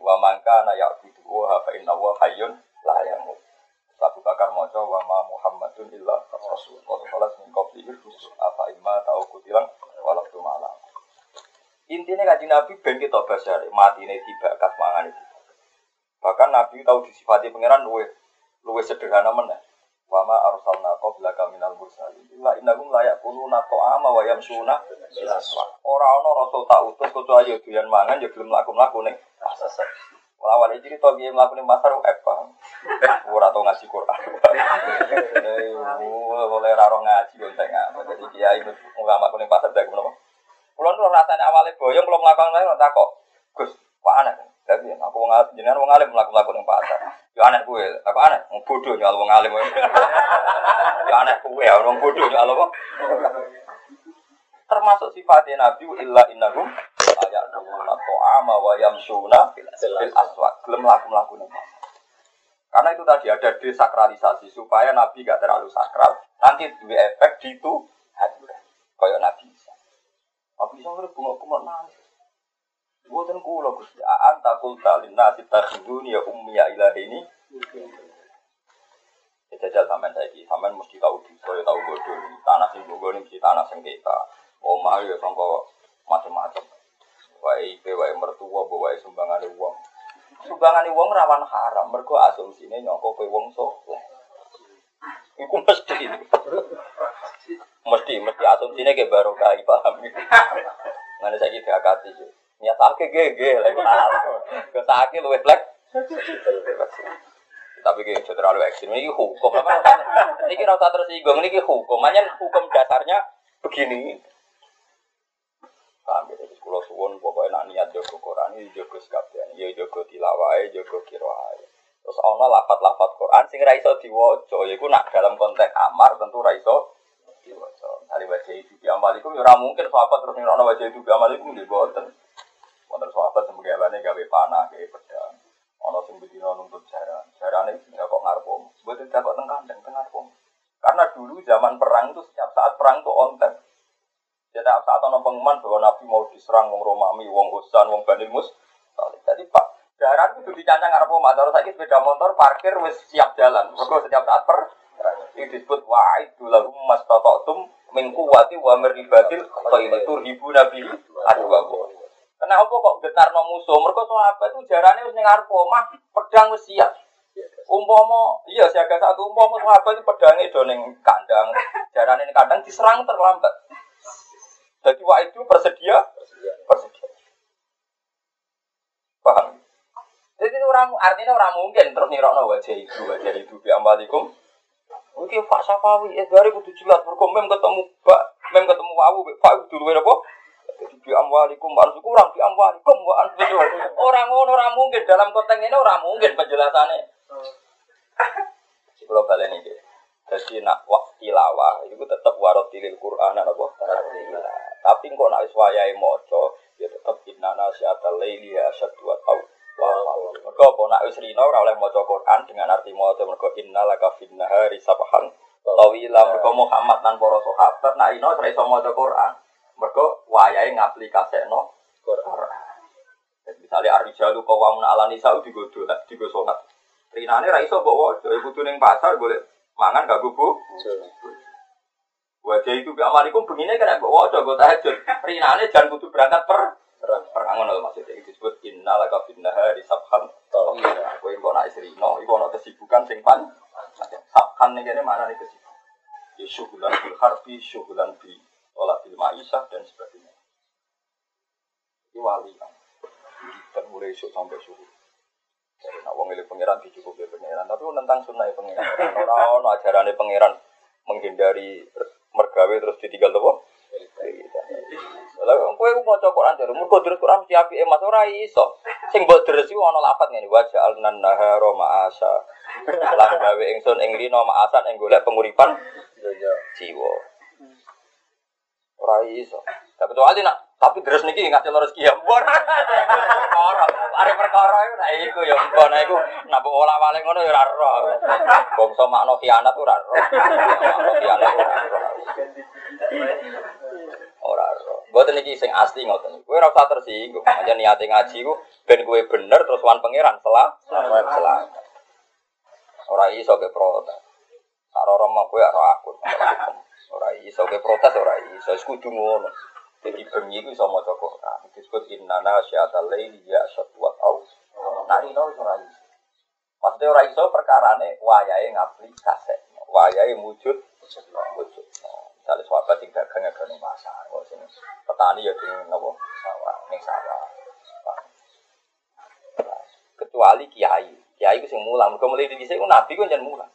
wa mangka na ya'budu wa fa inna wa hayyun la yamut. Abu Bakar maca wa ma Muhammadun illa rasul. Qad khalas min qablihi rusul. Apa imma tau kutilang walau tu malam. Intinya kaji Nabi ben kita basar mati ini tiba kas mangan itu. Bahkan Nabi tahu disifati pangeran luwe sederhana mana. Wama arsalna qablaka minal mursalin illa innahum la yaquluna ta'ama wa yamsuna Ora ana rasul tak utus kecuali yo doyan mangan yo gelem mlaku-mlaku ning pasar. Lawan iki cerita piye mlaku ning pasar kok paham. Ora tau ngaji Quran. Eh, boleh ra ngaji yo teng Jadi kiai ulama ning pasar dak menapa. Kulo nu rasane awale boyong kulo mlakukan lha tak kok. Gus, kok aneh. Tapi aku wong jenengan wong alim mlaku-mlaku ning pasar. Yo aneh kuwe, aku aneh, wong bodoh nyal wong alim. Yo aneh kuwe, wong bodoh nyal apa? Termasuk sifatnya Nabi illa innahum ayat nuna to'ama wa yamsuna fil aswad. Gelem laku-laku ning Karena itu tadi ada desakralisasi supaya Nabi gak terlalu sakral. Nanti dua efek di itu. Kayak Nabi Isa. Nabi Isa bunga-bunga nangis. Buatan kula Gusti, anta qulta lin nasi takhuduni ya ummi ya ilahi ini. Ya jajal sampean saiki, sampean mesti tahu dosa ya tahu bodoh. Tanah sing bogo mesti tanah sengketa. Omah ya sangka macam-macam. Wae ipe wae mertua, wae sumbangane wong. Sumbangane wong rawan haram, mergo asumsine nyangka kowe wong saleh. Iku mesti. mesti mesti asumsine ke barokah paham. Ngene saiki diakati yo nyatake gege lagi ke sakit lu flek tapi kayak terlalu ekstrim. Ini hukum apa ini rasa tersinggung ini hukum. Makanya hukum dasarnya begini. Kami dari sekolah suwon pokoknya nak niat jogo Quran ini jogo sekalian ya jogo tilawai jogo kiroai terus ono lapat-lapat Quran sing raiso diwojo ya nak dalam konteks amar tentu raiso diwojo dari baca itu biamalikum ya mungkin sahabat terus ngirono baca itu biamalikum di boten Wonten sahabat sing gawane gawe panah, gawe pedang. Ana sing bedino nuntut jaran. Jarane tidak kok ngarep om. Mboten kok teng kandang teng ngarep Karena dulu zaman perang itu setiap saat perang itu onten. Setiap saat ada pengumuman bahwa Nabi mau diserang wong Romawi, wong Husan, wong Bani Mus. Jadi Pak, jaran itu dicancang ngarep om. Terus lagi sepeda motor parkir wis siap jalan. Mergo setiap saat per ini disebut wa'idu lahum mastata'tum min quwwati wa mirribatil khayli turhibu nabi adwa Kenapa kok getar no musuh? Mereka apa itu jarane harus ngarep omah, pedang wis siap. Umpama iya siaga satu umpama apa itu pedangnya do kandang, jarane ning kandang diserang terlambat. Jadi wah itu bersedia, bersedia. Paham? Jadi orang artinya orang mungkin terus nirokno wajah itu, wajah itu bi ambalikum. Oke, Pak Safawi, eh dari kudu jelas berkomem ketemu Pak, mem ketemu Awu, Pak dulu apa? Jadi di amwalikum warzuku orang di amwalikum wa Orang ngono orang mungkin dalam konteks ini orang mungkin penjelasannya. Kalau kalian ini jadi nak waktu tilawah itu tetap warot tilil Quran apa Tapi kok nak iswayai mojo ya tetap inna nasiatal laili asyad dua tahun. Mereka apa nak wis ora oleh maca Quran dengan arti maca mereka inna laka fin nahari sabahan tawila mereka Muhammad nan para sahabat nak ino ora iso maca Quran. Mereka wayai ngaplikasi no Quran. Misalnya Arijalu kawamun ala nisa digodo digosolat. Rinane ra iso mbok waca, kudu ning pasar boleh mangan gak bubu. Wajah itu bi amalikum begini kan mbok waca go tahajud. Rinane jangan kudu berangkat per perang ngono maksudnya itu disebut inna laka finnahari sabhan. Kowe kok nak isrino, iku ana kesibukan sing pan. Sabhan ning kene mana nih kesibukan. Ya syugulan bil harbi, syugulan bi sholat bil ma'isah dan sebagainya. Ini wali kan. Dan mulai esok sampai subuh. Jadi nak wong pangeran dicukupi pangeran, tapi tentang sunnah pangeran. Orang-orang ajarannya pangeran menghindari mergawe terus ditinggal tuh. Lah kowe maca Quran jare mergo terus Quran mesti apike Mas ora iso. Sing mbok deres iku ana lafat ngene wa ja'alnan nahara ma'asa. Lah gawe ingsun ing rino ma'asan ing golek penguripan jiwa. Ora iso. Tapi kecuali nak tapi terus niki celor rezeki ya. Mbon. Perkara, are perkara iku nak iku ya mbon nah iku nak mbok olah wale ngono ya ora ero. Bangsa makna khianat ora ero. Makna khianat ora. Ora. Mboten iki sing asli ngoten. Kowe ora usah tersinggung. Aja niate ngaji ku ben kowe bener terus wan pangeran selah selamat. Ora iso ke protes. Karo romo kowe ora akun. Ora iso ke protes ora iso. Wis kudu ngono. Jadi bengi itu sama maca Quran. Disebut innana syatal laili ya syatwat au. Nari no ora iso. Maksudnya ora iso perkarane wayahe ngapli kasek. Wayahe wujud wujud. Misalnya sahabat sing dagang ya ning pasar, sing petani ya sing nopo sawah, ning sawah. Kecuali kiai, kiai itu sing mulang. Mergo mulai ku nabi ku jangan mulang.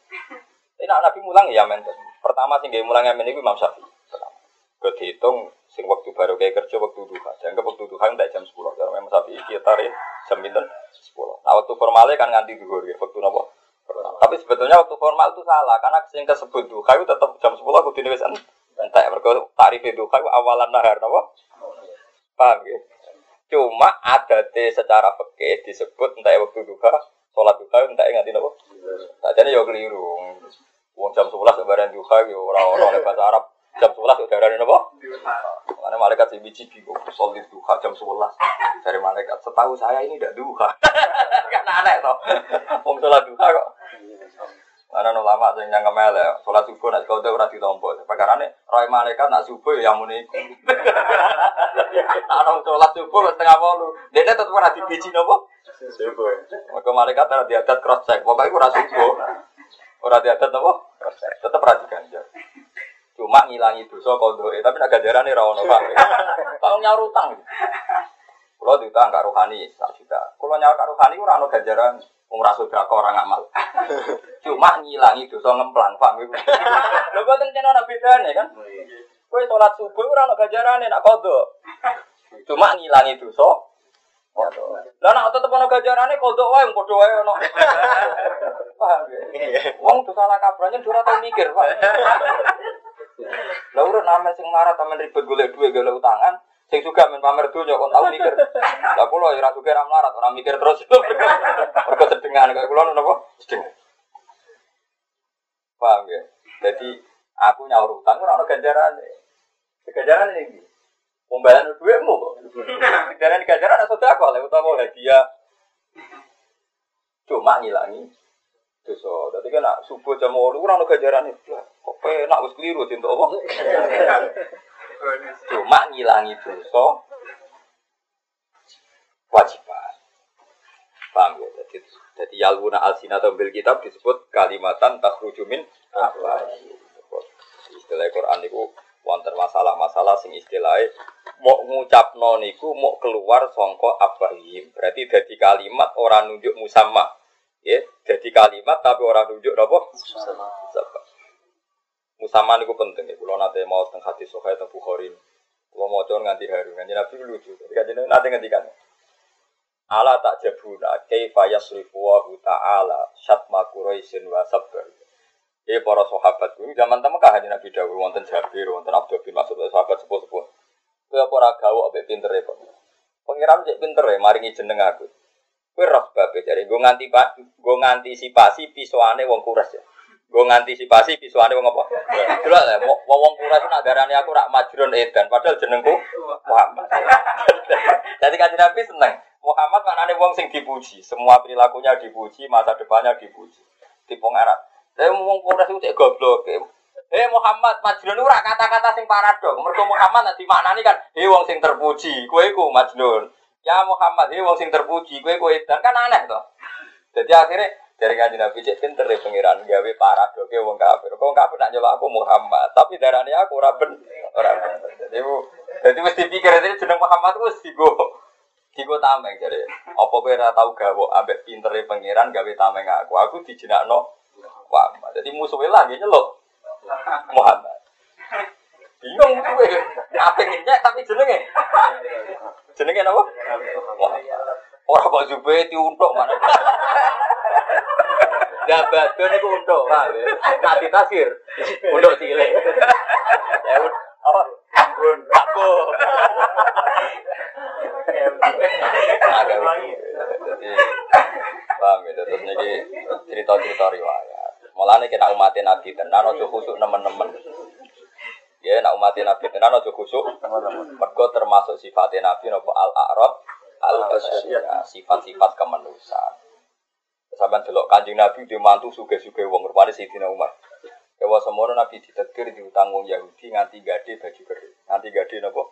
Tapi nak nabi mulang ya men. Pertama sing mulang men iku Imam Syafi'i. Pertama. Kehitung sing waktu baru kayak kerja waktu duha. Jangan waktu duha enggak jam 10. Karena memang Syafi'i kita jam 9 10. Nah waktu formalnya kan nganti duhur ya waktu nopo. Tapi sebetulnya waktu formal itu salah karena yang tersebut duha itu tetap jam 10 aku dini Entah mereka tarif itu kan awalan nahar nopo. Paham ya? Cuma ada secara peke disebut entah waktu duha, sholat duha entah ingat nopo. Saja ya keliru. Wong jam 11 lebaran duha ya orang-orang bahasa Arab jam 11 udah ada nopo. Karena malaikat si biji bingung, sholat duha jam 11 dari malaikat. Setahu saya ini tidak duha. Karena aneh toh. Wong sholat duha kok. Ana ulama sing nyang kemel ya, salat subuh nek kau ora ditompo. Perkarane roy malaikat nak subuh ya muni. Ana salat subuh setengah 8. Dene tetep ora dibiji napa? Subuh. Maka malaikat ora diadat cross check. Pokoke ora subuh. Ora diadat napa? Cross check. Tetep ora diganjar. Cuma ngilangi dosa kondoke, tapi nak ganjarane ora ono Pak. Kalau nyaur utang. Kalau diutang kak rohani, tak juta. Kalau kak rohani ora ono ganjaran. Wong ra sedekah orang amal. Cuma ngilangi dosa ngemplang, iku. Lho boten kena ana bedane kan? Kowe salat subuh ora ana ganjarane nak kodho. Cuma ngilangi dosa. Lah nak tetep ana ganjarane kodho wae padha wae ono. Paham ya? Wong dosa salah kabrane ora tau mikir, Pak. Lah urut namel sing marah tamen ribet golek duit golek utangan, sing juga men pamer dunya kok tau mikir. Lah kula ora suka ra melarat, ora mikir terus. Mergo sedengan kaya kula napa? Sedengan. Paham ya? Jadi aku nyaur utang ora ono ganjarane. Ganjarane iki. Pembayaran duitmu kok. Ganjaran ganjaran ada sedekah lha utawa hadiah. Cuma ngilangi dosa. Dadi kan subuh jam 8 ora ono ganjarane. Kok penak wis keliru cinta apa? Cuma ngilangi dosa wajiban. Paham ya? Jadi, jadi yalwuna alsina bil kitab disebut kalimatan takhrujumin apa? Istilah Quran itu wonten masalah-masalah sing istilahnya mau ngucapno niku mau keluar songko abahim. Berarti jadi kalimat orang nunjuk musamma. Ya, jadi kalimat tapi orang nunjuk apa? Musamma. Musamma niku penting ya. Kalau nanti mau tentang hati sokai tentang Bukhari. Kalau mau con nganti haru, nganti nabi lucu. Jadi kan nanti ngantikan. Ala tak jabuna kaifa yasrifu wa ta'ala syatma quraisin wa sabr. Ya para sahabat kuwi zaman temen kah Nabi dawuh wonten Jabir, wonten Abdul bin Mas'ud sahabat sepuh-sepuh. Kowe apa ora gawe ambek pintere kok. Pengiram cek pintere maringi jeneng aku. Kowe roh babe nggo nganti Pak, nggo ngantisipasi pisuane wong kuras ya. Nggo ngantisipasi pisuane wong apa? Delok lah wong wong kuras nak darani aku rak majrun edan padahal jenengku Muhammad. Jadi kanjeng Nabi seneng. Muhammad maknanya wong sing dipuji, semua perilakunya dipuji, masa depannya dipuji. Tipe Arab. Saya ngomong Quraisy itu cek goblok. Eh Muhammad Majnun ora kata-kata sing paradok. Mergo Muhammad nanti maknani kan, eh wong sing terpuji, kowe iku Majnun. Ya Muhammad, eh wong sing terpuji, kowe kowe dan kan aneh to. Jadi akhirnya dari kanjeng Nabi cek pinter ya pengiran gawe paradok ke wong kafir. Kok kafir nak nyelok aku Muhammad, tapi darane aku ora ben ora ben. Jadi jadi mesti pikir itu jeneng Muhammad wis digo Digo tameng jadi. Apa kowe ora tau gawe ambek pintere pangeran gawe tameng aku. Aku dijenakno Muhammad. Jadi musuhnya lagi nyeluk Muhammad. Bingung gue. Apa nyek tapi jenenge. Jenenge apa? Orang kok jube untuk mana? Badon itu untuk, ya? Nanti tasir, untuk cilik. Ya apa? Bun, aku. Jadi, paham ya? Terus ini cerita-cerita riwayat. Mulane kena umat Nabi tenan aja khusuk nemen-nemen. Ya nak umat Nabi tenan aja khusuk. Mergo termasuk sifatnya Nabi napa al-a'rab al sifat-sifat kemanusiaan. Sampai delok kanjeng Nabi di mantu suge-suge wong rupane Sayyidina Umar. Kewa semono Nabi ditetir diutang wong Yahudi nganti gade baju kering. Nganti gade napa?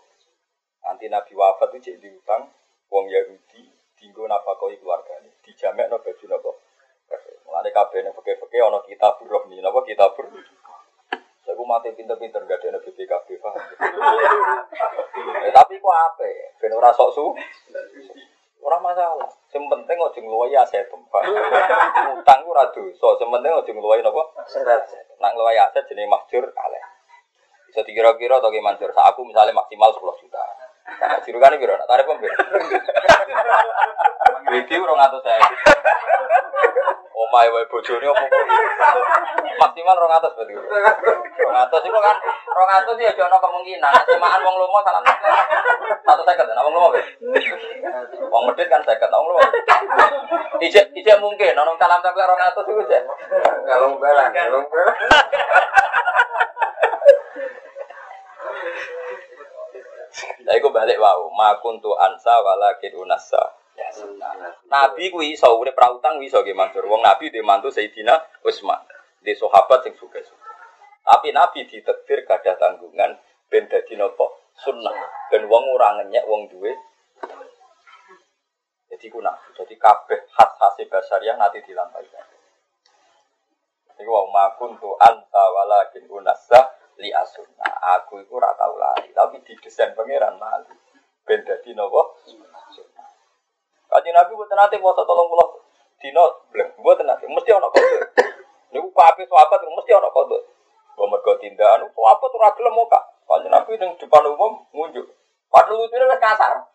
Nanti Nabi wafat itu jadi diutang wong Yahudi dinggo nafkahi keluargane. Dijamekno baju napa? Mulane kabeh nek peke-peke ana kitab roh nih, napa kitab Saya gue mati pinter-pinter gak ada BPKB paham. eh, tapi kok apa? Ben ora sok su. Ora masalah. Sing penting aja ngluwahi aset, Pak. Utang ku ora dosa, sing penting aja ngluwahi napa? Aset. Nak ngluwahi aset jenenge mahjur aleh. Bisa dikira-kira atau gimana jur? Aku misalnya maksimal 10 juta. Nah, kan biro, nak tarif pembeli. Bidi urung atau saya. Omai wae bojone opo Maksimal 200 berarti. 200 iku kan 200 ya jono kemungkinan semaan wong lomo salam. Satu seket nah wong lomo. Wong medit kan seket wong lomo. Ijek ijek mungkin ono salam sampai 200 iku jek. Kalau balang, kalau balang. Lah iku balik wau, makuntu ansa walakin unasa. Ya, nabi ku iso urip pra utang iso nggih Mansur. Wong nabi dhe mantu Sayyidina Utsman. Di sahabat sing suka-suka. Tapi nabi ditekdir gadah tanggungan ben dadi napa? Sunnah. Ben wong ora ngenyek wong duwe. Jadi kuna, jadi kabeh khas-khas basariah nanti dilampaikan. Iku wau makun tu anta walakin unasa li asunna. Aku iku ora tau lari, tapi didesain pangeran mali. Ben dadi napa? Kaji Nabi buat nanti mau tolong pulau dino belum buat nanti mesti ono kode. Niku kafe sahabat mesti ono kode. Bawa mergo tindakan sahabat tuh ragil muka. Kaji Nabi yang depan umum ngunjuk. Padahal lucunya wes kasar.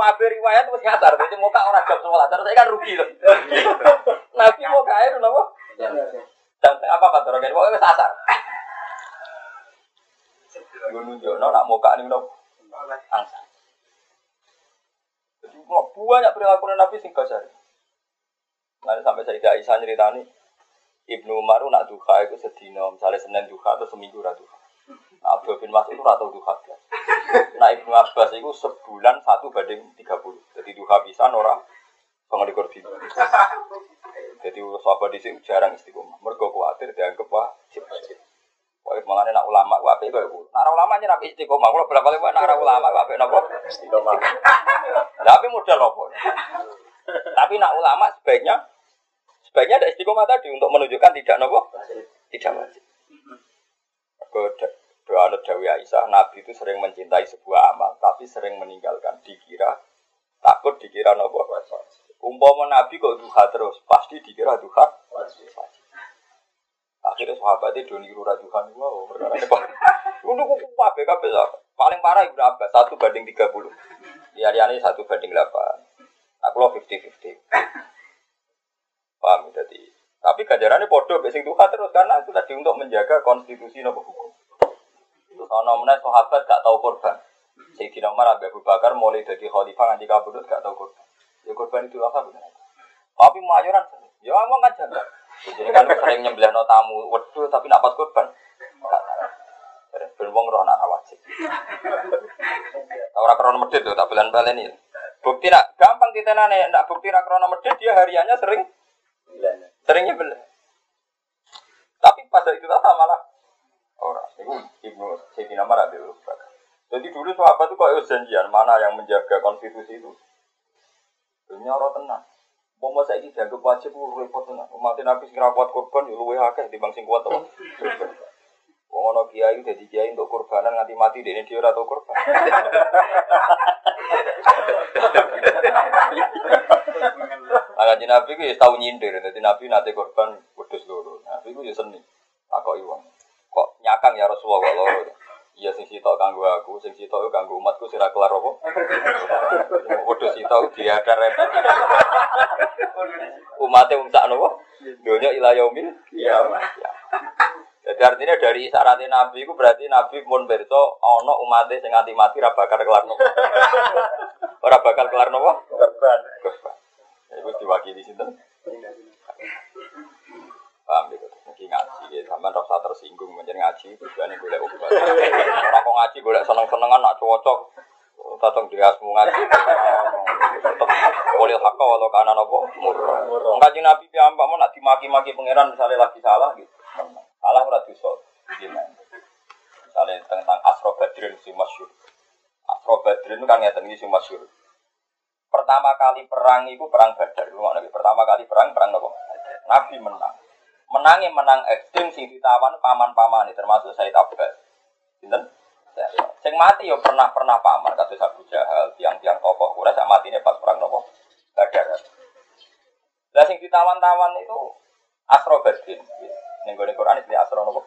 Kafe riwayat wes kasar. Jadi muka orang jam sekolah. Terus saya kan rugi loh. Nabi mau kaya tuh nopo. Dan apa kata orang ini? Pokoknya wes kasar. Gue nunjuk, no, nak muka nih nopo. Angsa. Banyak perilaku Nabi sing kasar. Nanti sampai saya Aisyah nyeritani Ibnu Umar nak duha itu sedino, misalnya Senin duha atau seminggu ratu. Abdul bin Mas'ud itu ratu duha. Nah Ibnu Abbas itu sebulan satu banding 30. Jadi duha bisa orang pengalikur dino. Jadi sahabat di sini jarang istiqomah. Mereka khawatir dianggap wajib. Wah, malah nak ulama, wape kau ibu. Nak ulama aja nabi istiqomah. Kalau berapa kali nak ulama, wape nopo istiqomah. Tapi modal nopo. Tapi nak ulama sebaiknya sebaiknya ada istiqomah tadi untuk menunjukkan tidak nopo, tidak wajib. Doa Dawi Aisyah, Nabi itu sering mencintai sebuah amal, tapi sering meninggalkan. Dikira takut dikira nopo. Umpama Nabi kok duha terus, pasti dikira duha. Akhirnya sahabat itu niru rajuhan wow, ini pak. Untuk kuku apa kabeh Paling parah ibu apa? Satu banding tiga puluh. Di hari ini satu banding delapan. Aku lo fifty fifty. Paham jadi. Tapi ganjarannya bodoh, besing tuh terus karena itu tadi untuk menjaga konstitusi nopo hukum. Ono meneh sahabat gak tahu korban. Sayyidina Umar Abu Bakar mulai dari khalifah nganti kabudut gak tahu korban. Ya korban itu apa benar? Tapi mayoran, ya ngomong kan jaga. Jadi kan sering nyembelih no tamu, waduh tapi nak pas korban. Ben wong roh nak wajib. Ora krono medit tuh, tak belen-belen ini. Bukti nak gampang kita nanya, nak bukti nak krono medit dia hariannya sering seringnya beli. Tapi pada itu tak malah Itu ibnu Sayyidina Umar Abdul Jadi dulu sahabat itu kok janjian mana yang menjaga konstitusi itu. Dunia orang tenang. Mau masa ini dianggap wajib repot tenan. Umat Nabi sing kuat korban yo luwih akeh timbang sing kuat to. Wong ana kiai dadi kiai untuk korbanan nganti mati dene dia ora korban. Agak Nabi ku ya nyindir, dadi Nabi nate korban wedhus loro. Nabi ku ya seni. Takoki wong. Kok nyakang ya Rasulullah kok loro. Iya sing sitok kanggo aku, sing sitok kanggo umatku sira kelar apa? Padha sitok diadar repot. Umate wong sak napa? Donya ila yaumil Iya. Jadi artinya dari syaratnya Nabi itu berarti Nabi pun berso ono umatnya sing nganti mati ora bakal kelar nopo. Ora bakal kelar nopo? Korban. Korban. Ya, Itu diwakili sinten? Paham gitu. Mungkin ngaji ya, sampean rasa tersinggung menjadi ngaji tujuannya golek obat. Ora kok ngaji golek seneng-senengan nak cocok. Tatong dirasmu ngaji. Tetep boleh hakka walau kana nopo. Ngaji Nabi piyambak mau nak dimaki-maki pangeran misalnya lagi salah gitu. Salah ora. Gimana? Misalnya tentang Asro Badrin si masyur. Asro Badrin kan ngeten iki si masyur. Pertama kali perang itu perang Badar. Pertama kali perang perang apa? Nabi menang. Menangnya menang ekstrim sing ditawan paman-paman termasuk Said Abbas. Sinten? Ya, Sing mati yo pernah pernah paman kata Abu Jahal, tiang-tiang tokoh Quraisy sak matine pas perang nopo? Badar. Lah sing ditawan-tawan itu Asro Badrin. Ning gone Quran itu Asro nopo?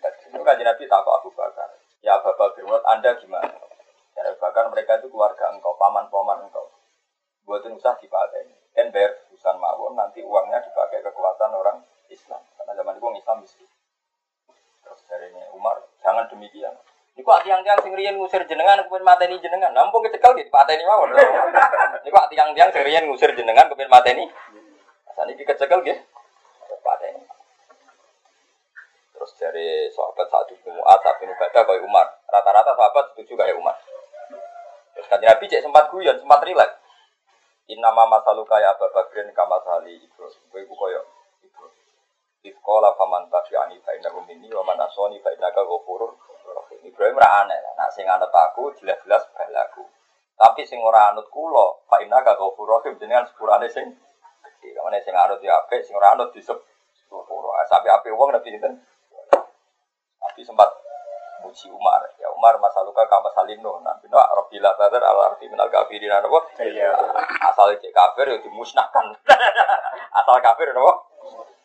Badrin. Itu kan Nabi takut Abu Bakar. Ya Abu Bakar, Anda gimana? Ya mereka itu keluarga engkau, paman-paman engkau. Buatin usah dipakai. Kan bayar urusan mawon, nanti uangnya dipakai kekuatan orang Islam. Karena zaman itu Islam miskin. Terus dari ini Umar, jangan demikian. Ini kok tiang-tiang sing riyen ngusir jenengan kepen mateni jenengan. Nampung kecekel gitu pateni mawon. Ini kok tiang-tiang sing riyen ngusir jenengan kepen mateni. Saat ini kecekel gitu. Pateni. Terus dari sahabat satu Mu'ad, satu Nubadah kayak Umar. Rata-rata sahabat setuju kayak Umar. Terus kan Nabi cek sempat guyon, sempat rileks. Inama masalu kaya Abu Bakrin kama sali Ibrahim. Gue iku koyo. Ifkola faman tafi'ani fa'innahu minni wa man asoni fa'innaka ghafurur rahim. Ibrahim ra aneh lah. Nak sing anut aku jelas-jelas balaku. Tapi sing ora anut kula fa'innaka ghafurur rahim jenengan sepurane sing gede. Kamane sing anut ya apik, sing ora anut disep sepuro. Sampai apik wong nabi sinten? Nabi sempat muji Umar. Ya Umar masa luka kama salino. Nabi no Rabbila tadar ala arti minal kafirin apa? Iya. Asal cek kafir ya dimusnahkan. Asal kafir apa?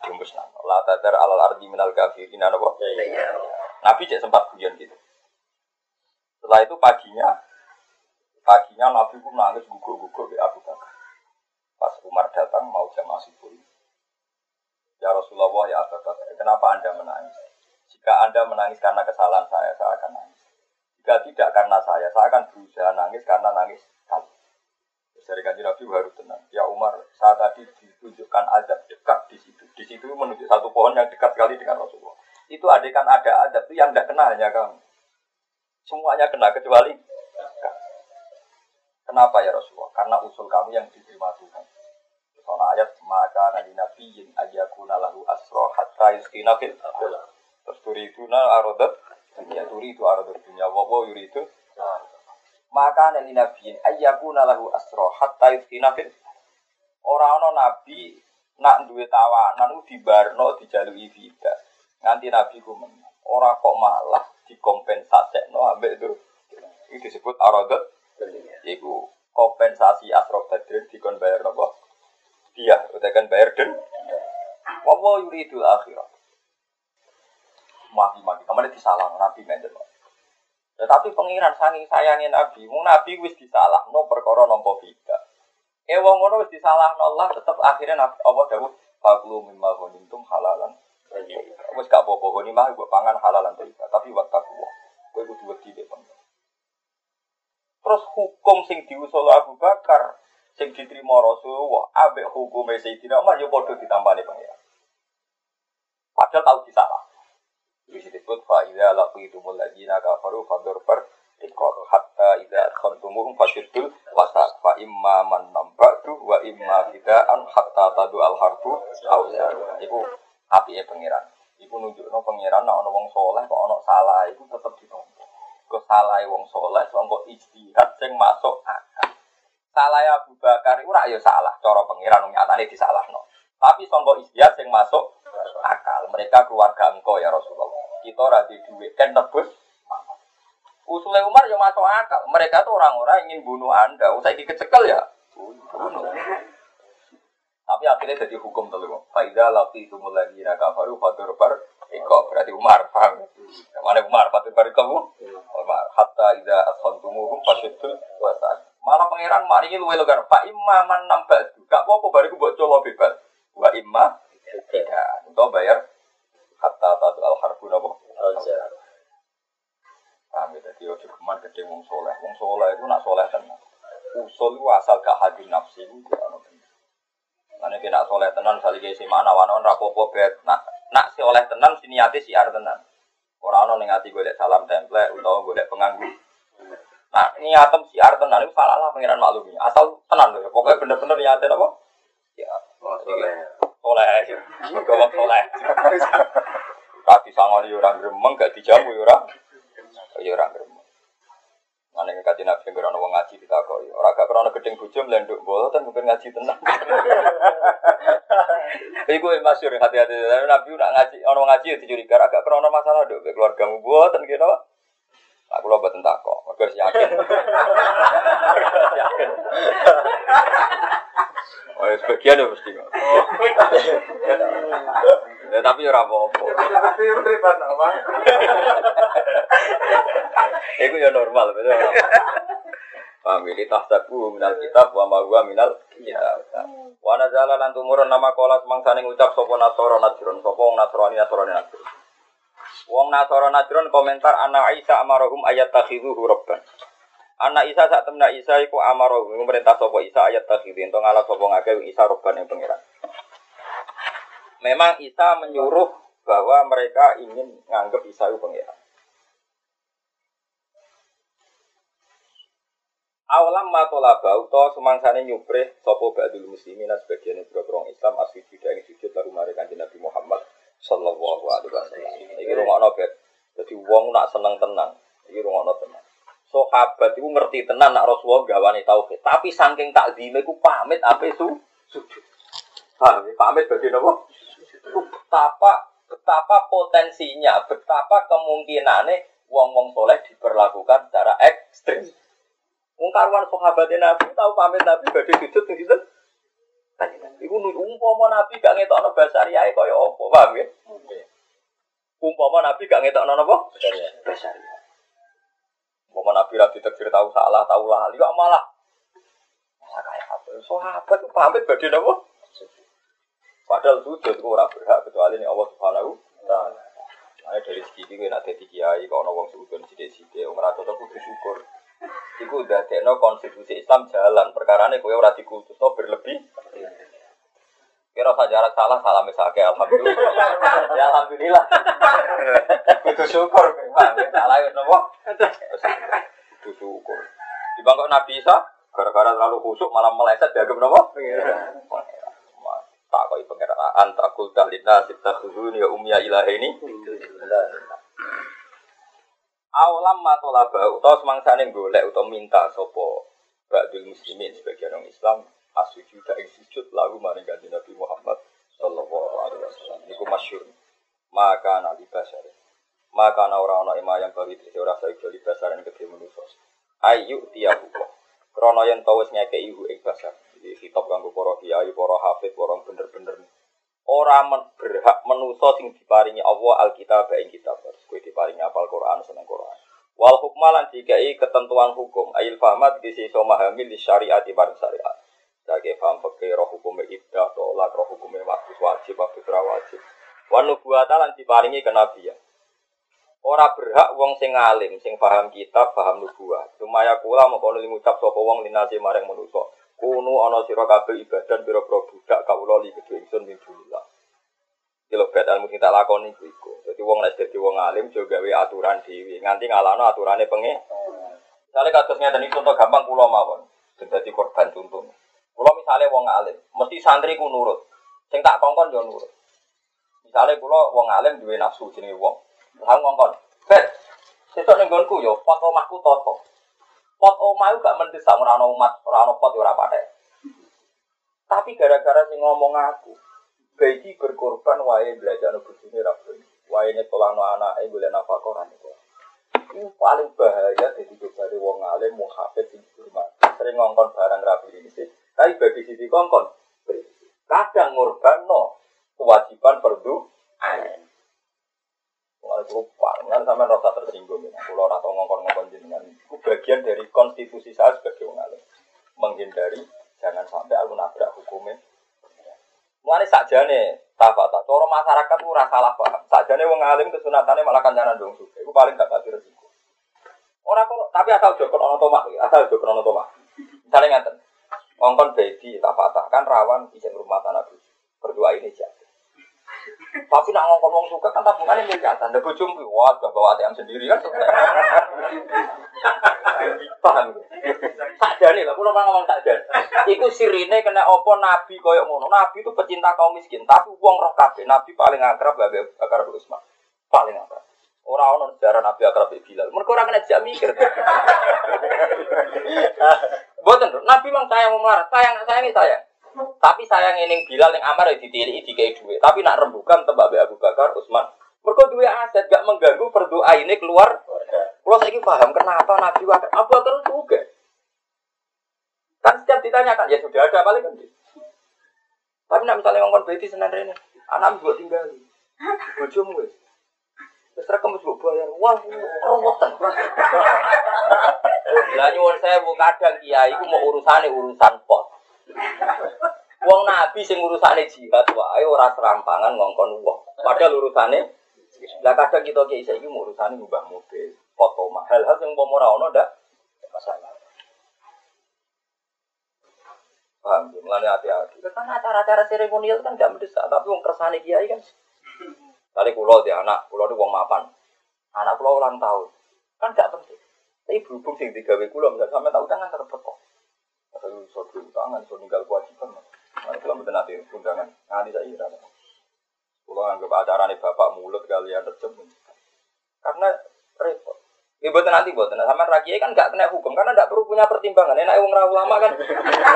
Dimusnahkan. La tadar ala arti minal kafirin apa? Iya. Nabi cek sempat guyon gitu. Setelah itu paginya, paginya Nabi pun nangis gugur-gugur di Abu Bakar. Pas Umar datang mau jamaah subuh. Ya Rasulullah ya Abu Bakar, kenapa anda menangis? Jika anda menangis karena kesalahan saya, saya akan nangis. Jika tidak karena saya, saya akan berusaha nangis karena nangis dari kanji Nabi baru tenang. Ya Umar, saya tadi ditunjukkan azab dekat di situ. Di situ menunjuk satu pohon yang dekat sekali dengan Rasulullah. Itu adekan ada azab itu yang tidak kena hanya kamu. Semuanya kena kecuali. Kenapa ya Rasulullah? Karena usul kamu yang diterima Tuhan. Soal ayat maka nabi nabiyin ayakuna lahu asro hatta yuskina fil ardh. Terus turi itu na arodat dunia turi itu arodat dunia wawo yuri itu maka nabi nabiyin ayakuna lahu asro hatta yuskina fil orang no nabi nak duwe tawanan u dibarno dijalui vida. Nganti nabi ku menang kok malah dikompensasi no ambek itu. Itu disebut arodat Iku kompensasi asro badrin dikon bayar nopo dia utakan bayar den. Wawo itu akhirat mati-mati. Ke mana disalah nabi ngeten tetapi pengiran sangi sayangin nabi mau nabi wis disalah no perkara nompo vida eh wong ngono wis disalah Allah tetep akhirnya nabi Allah dawuh faklu mimma ghanimtum halalan wis gak apa-apa ghanimah mbok pangan halalan thayyibah tapi wattaqwa kowe kudu wedi dek pengen Terus hukum sing diusul Abu Bakar, sing diterima Rasulullah, ambek hukum Sayyidina Umar ya padha ditambani pengiran. Padahal tahu disalah. Ini disebut fa idza laqitumul ladzina kafaru per ikor hatta idza khantumuhum fashiddul wasaq fa imma man nambatu wa imma fidaan hatta tadu al harbu auza. Iku apike pengiran. Iku nunjukno pengiran nek ana wong saleh kok ana salah iku tetep ditompo kesalahe wong soleh sangka ijtihad sing masuk akal. Salah Abu Bakar iku ora ya salah, cara pangeran nyatane disalahno. Tapi sangka ijtihad sing masuk akal. Mereka keluarga engkau ya Rasulullah. Kita ora di duit kan nebus. Usulnya Umar ya masuk akal. Mereka tuh orang-orang ingin bunuh Anda. Usai dikecekel ya. Bunuh. Tapi akhirnya jadi hukum telu. Faidah lati itu mulai dina kafaru fatur bar iko berarti Umar paham. Mana Umar fatur bar iko Umar hatta ida asfantumuhum fasyidul wasa. Malah pangeran mari ini luwe logar. Pak imma man nambah. Gak apa-apa bariku buat colo bebas. Wa imma tidak. Untuk bayar hatta tatu al harbu nabo. Kami tadi ojo keman gede wong soleh. Wong soleh itu nak soleh tenan. Usul itu asal gak hadir nafsi itu gak ono Karena kena soleh tenan, misalnya kayak si mana wana rapopo bet. Nak nak si oleh tenan, si niati si ar tenan. Orang ono ning ati golek salam template utawa golek penganggu. Nah, niatem si ar tenan itu salah lah pengiran maklumi. Asal tenan loh, pokoknya bener-bener niatin apa? Ya, soleh. Soleh, gawang soleh. Kaki sangon yo orang gremeng, gak dijamu yo orang. Yo orang gremeng. Mana yang kaji nabi krono wong ngaji kita kok, orang gak krono gedeng melenduk kan mungkin ngaji tenang. Iku masyur hati-hati. Nabi udah ngaji, orang ngaji ya dicuriga agak krono masalah dok, keluarga mu buatan gitu. Aku lo buat entah kok, mereka yakin. yakin. Oh, ya, sebagian ya mesti kok. Ya, tapi ora apa-apa. Iku ya normal, betul. Paham ini tahsabu minal kitab wa ma huwa minal kitab. Wa nazala lan tumurun nama kola semangsane ngucap sapa nasara najrun sapa wong nasrani nasrani najrun. Wong nasara najrun komentar anak Isa amarahum ayat takhidhu rabban. Anak Isa saat temna Isa iku amarahum merintah sapa Isa ayat takhidhu ento ngalah sapa ngake Isa rabban yang pangeran. Memang Isa menyuruh bahwa mereka ingin nganggap Isa itu pangeran. Awalam matolaba utawa semangsane nyuprih sapa ba'dul muslimin sebagian boro Islam asli juga ing sujud lalu kanjeng Nabi Muhammad sallallahu alaihi wasallam. Iki rungokno bet. Dadi wong nak seneng tenang, iki rungokno tenang. Sahabat itu ngerti tenan nak Rasulullah gawane tauhid, tapi saking takzime iku pamit ape su sujud. Paham, ya? pamit bagi napa? Betapa betapa potensinya, betapa kemungkinannya wong-wong soleh diperlakukan secara ekstrim. Wong karuan sahabat Nabi tahu pamit Nabi badhe sujud ning sinten? Iku umpama Nabi gak ngetokno basariyae kaya apa, paham ya? Umpama Nabi gak ngetokno napa? Basariyae. Umpama Nabi ra ditekfir tahu salah, tahu lali kok malah malah kaya apa? Sahabat pamit badhe napa? Padahal sujud itu orang berhak kecuali ini Allah Subhanahu taala. Nah, dari segi ini nak jadi kiai, kalau orang sujud sidik-sidik, orang rata tuh kudu syukur. Iku udah tekno konstitusi Islam jalan. Perkara ini kue orang dikultus no berlebih. Kira saja salah salah misalnya alhamdulillah. ya alhamdulillah. Itu syukur. Salah ya nopo. Itu syukur. Di bangkok Nabi Isa, gara-gara terlalu khusuk malah meleset dianggap nopo. Tak kau pengira antakul tahlina sita khuzun ya umya ilah ini. Awalam matolaba utawa semangsane golek utawa minta sapa ba'dul muslimin sebagian orang Islam asuju ing sujud lalu maring kanjeng Nabi Muhammad sallallahu alaihi wasallam? Niku masyhur maka nabi basar maka ana ora ana ima yang bagi dhewe ora saiki bali ing kedhe manusa ayu tiyahu krana yen tau wis ngekeki ibu ing basar. Iki kitab kanggo para kiai para hafid para bener-bener. Ora men berhak menuso sing diparingi Allah Alkitab ing kitab. Kowe diparingi apal Quran seneng Quran. Wal hukmalan dikai ketentuan hukum. Ail fahmat kisi iso memahami di syariat bareng syariat. Sebagai paham fikih roh hukum ibdah tolak roh hukum waktu wajib waktu wajib. Wan nubuwata lan diparingi kenabian. Ora berhak wong sing alim, sing paham kitab, paham nubuah. Sumaya kula mengkono ngucap sapa wong linasi maring manusa. Kunu ana sira kabeh ibadah pira-pira budak kawula li kedhe ingsun min dunillah. Kilo bet ilmu sing tak lakoni iku. Dadi wong nek dadi wong alim jo gawe aturan dhewe, nganti ngalano aturane penge. Misale kados ngeten iki contoh gampang kula mawon. Dadi korban contoh. Misale wong alim, mesti santri ku nurut. Sing tak kongkon yo nurut. Misale kula wong alim duwe nafsu jenenge wong. Lah ngongkon. Bet, sesuk ning nggonku yo pot omahku toto pot omah gak mendesak ora ana umat, ora ana pot ora patek. Tapi gara-gara sing ngomong aku, gaji berkorban wae belajar no bojone ra Wae nyetolano anake golek nafkah ora. Ini paling bahaya jadi dari wong alim muhafid sing hormat. Sering ngongkon barang rapi ini sih. Tapi bagi sisi kongkon, Kadang ngorban no kewajiban perdu. Mulai lupa, kan sampai rasa tersinggung ya. Kalau atau ngongkon-ngongkon jenengan, itu bagian dari konstitusi saya sebagai orang alim. Menghindari jangan sampai aku nabrak hukumnya. Mulai saja nih, tafata. Coro masyarakat itu rasa salah. Saja nih wong alim kesunatannya malah kancanan dong suka. Itu paling gak kasih resiko. Orang kok, tapi asal jokon ono tomak, asal jokon ono tomak. Misalnya ngatain, ngongkon baby tafata kan rawan bisa rumah tanah Berdua ini jadi. Tapi nak ngomong ngomong suka kan tabungannya miliaran. Ada bujum, wah gak bawa ATM sendiri kan. Paham Tak jadi lah, pulau ngomong tak jadi. Iku sirine kena opo nabi koyok ngono. Nabi itu pecinta kaum miskin, tapi uang roh kafe. Nabi paling akrab gak bakar Usman. Paling akrab. Orang orang sejarah Nabi akrab Bilal. Mereka orang kena jam mikir. Buatan, Nabi memang sayang melarat. Sayang, sayang ini sayang. Tapi sayang ini Bilal yang Amar ya ditiri di kayak duit. Tapi nak rembukan tembak Abu Bakar, Utsman. Mereka dua aset gak mengganggu berdoa ini keluar. Kalau saya paham kenapa Nabi Bakar Abu Bakar juga. Kan setiap ditanyakan ya sudah ada paling kan. Tapi nak misalnya ngomong berarti senan ini, anak buat tinggal. Bojomu wis. Terus kamu sebut bayar, wah, romotan. Lah nyuwun saya bu kadang kiai, itu mau urusan urusan pos. Wong nabi sing urusane jihad wae ora serampangan ngongkon wong. Padahal urusane lah kadang kita kiai saiki mau urusane ngubah mobil, foto mahal hal sing umpama ora ono ndak masalah. Paham mulane hati-hati. Karena acara-acara seremonial kan gak mendesak, tapi wong kersane kiai kan. Tadi kulo dia anak, kulo itu wong mapan. Anak kulo ulang tahun. Kan gak penting. Tapi berhubung sing digawe kulo, misalnya sampai tahu kan tetep teko. Kalau so tangan, so ninggal kewajiban. Nah, kalau betul nanti undangan, nanti saya ira. Kalau anggap acara nih bapak mulut kalian terjem. Karena repot. Ya buat nanti buat nanti sama rakyat kan nggak kena hukum karena nggak perlu punya pertimbangan. Enak uang lama kan.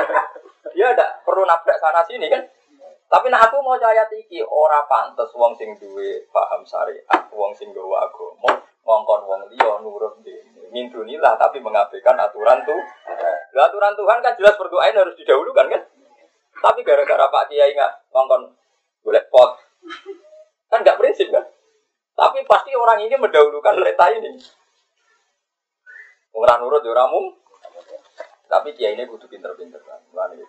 Dia tidak perlu nabrak sana sini kan. Tapi nah aku mau caya tiki ora pantes wong sing duwe paham syariat, wong sing gawa agama, ngongkon wong liya nurut dene. Mindunilah tapi mengabaikan aturan tuh. aturan Tuhan kan jelas berdoain harus didahulukan kan. Tapi gara-gara Pak Kiai nggak ngongkon boleh pot, kan nggak prinsip kan. Tapi pasti orang ini mendahulukan leta ini. Orang nurut ya orang Tapi Kiai ini butuh pinter-pinter kan.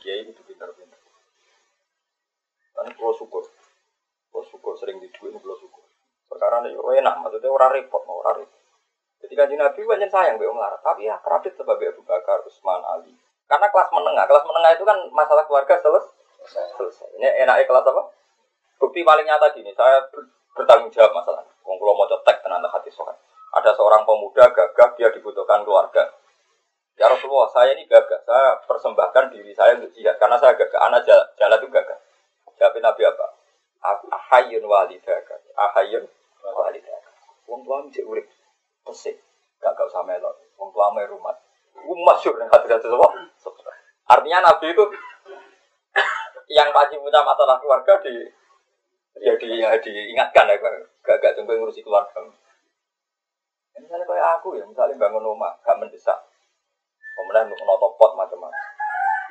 Kiai butuh pinter-pinter. Kan kalau syukur. Kalau syukur sering diduit kalau syukur. Perkara ini enak, maksudnya orang repot, orang repot. Jadi kan Nabi banyak sayang be Umar, tapi ya kerapit sebagai Abu Bakar, Utsman, Ali. Karena kelas menengah, kelas menengah itu kan masalah keluarga selesai. selesai. Ini enaknya kelas apa? Bukti paling nyata gini, saya bertanggung jawab masalah. Wong kalau mau cetek tenan hati sokan. Ada seorang pemuda gagah, dia dibutuhkan keluarga. Ya Rasulullah, saya ini gagah. Saya persembahkan diri saya untuk jihad. Karena saya gagah. Anak jalan, jalan itu gagah. Jawabin Nabi apa? Ahayun walidaka. Ahayun walidaka. Wong tua mesti urip. Pesik. Gak gak usah melot. Wong tua rumah masyur yang hati-hati semua. Artinya Nabi itu yang pasti punya masalah keluarga di ya di ya diingatkan ya gak gak tunggu ngurusi keluarga. Misalnya kayak aku ya, misalnya bangun rumah, gak mendesak. Kemudian untuk notopot macam-macam.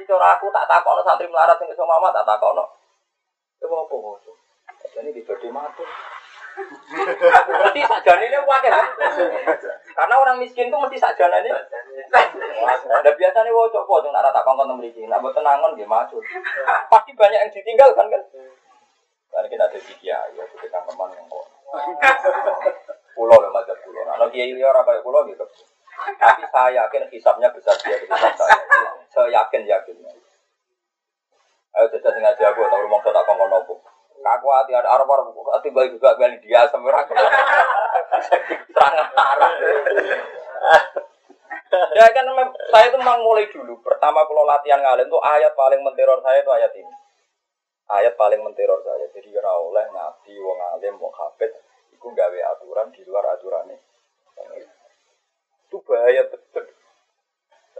Jadi aku tak takut santri melarat yang sama mama tak takut Itu apa apa? Jadi di bodi mati. Mesti sajane ini wakil Karena orang miskin tuh mesti sajane ini. Ada biasanya wocok wocok nak rata kongkong memiliki. Nak buat tenangan dia maju. Pasti banyak yang ditinggal kan kan. Karena kita ada tiga ya kita teman yang kok. Pulau loh macam pulau. Nah, kalau kiai liar apa pulau gitu. Tapi saya yakin hisapnya besar dia hisap saya. Saya yakin yakin. Ayo jajah sengaja aku tahu rumah tak kongkong nopo. Aku hati ada arah buku hati baik juga beli dia semua serangan arah. Ya kan saya itu memang mulai dulu. Pertama kalau latihan ngalim tuh ayat paling menteror saya itu ayat ini. Ayat paling menteror saya. Jadi kira oleh nabi, wong alim, wong hafid, itu gawe aturan di luar aturannya. Itu bahaya betul.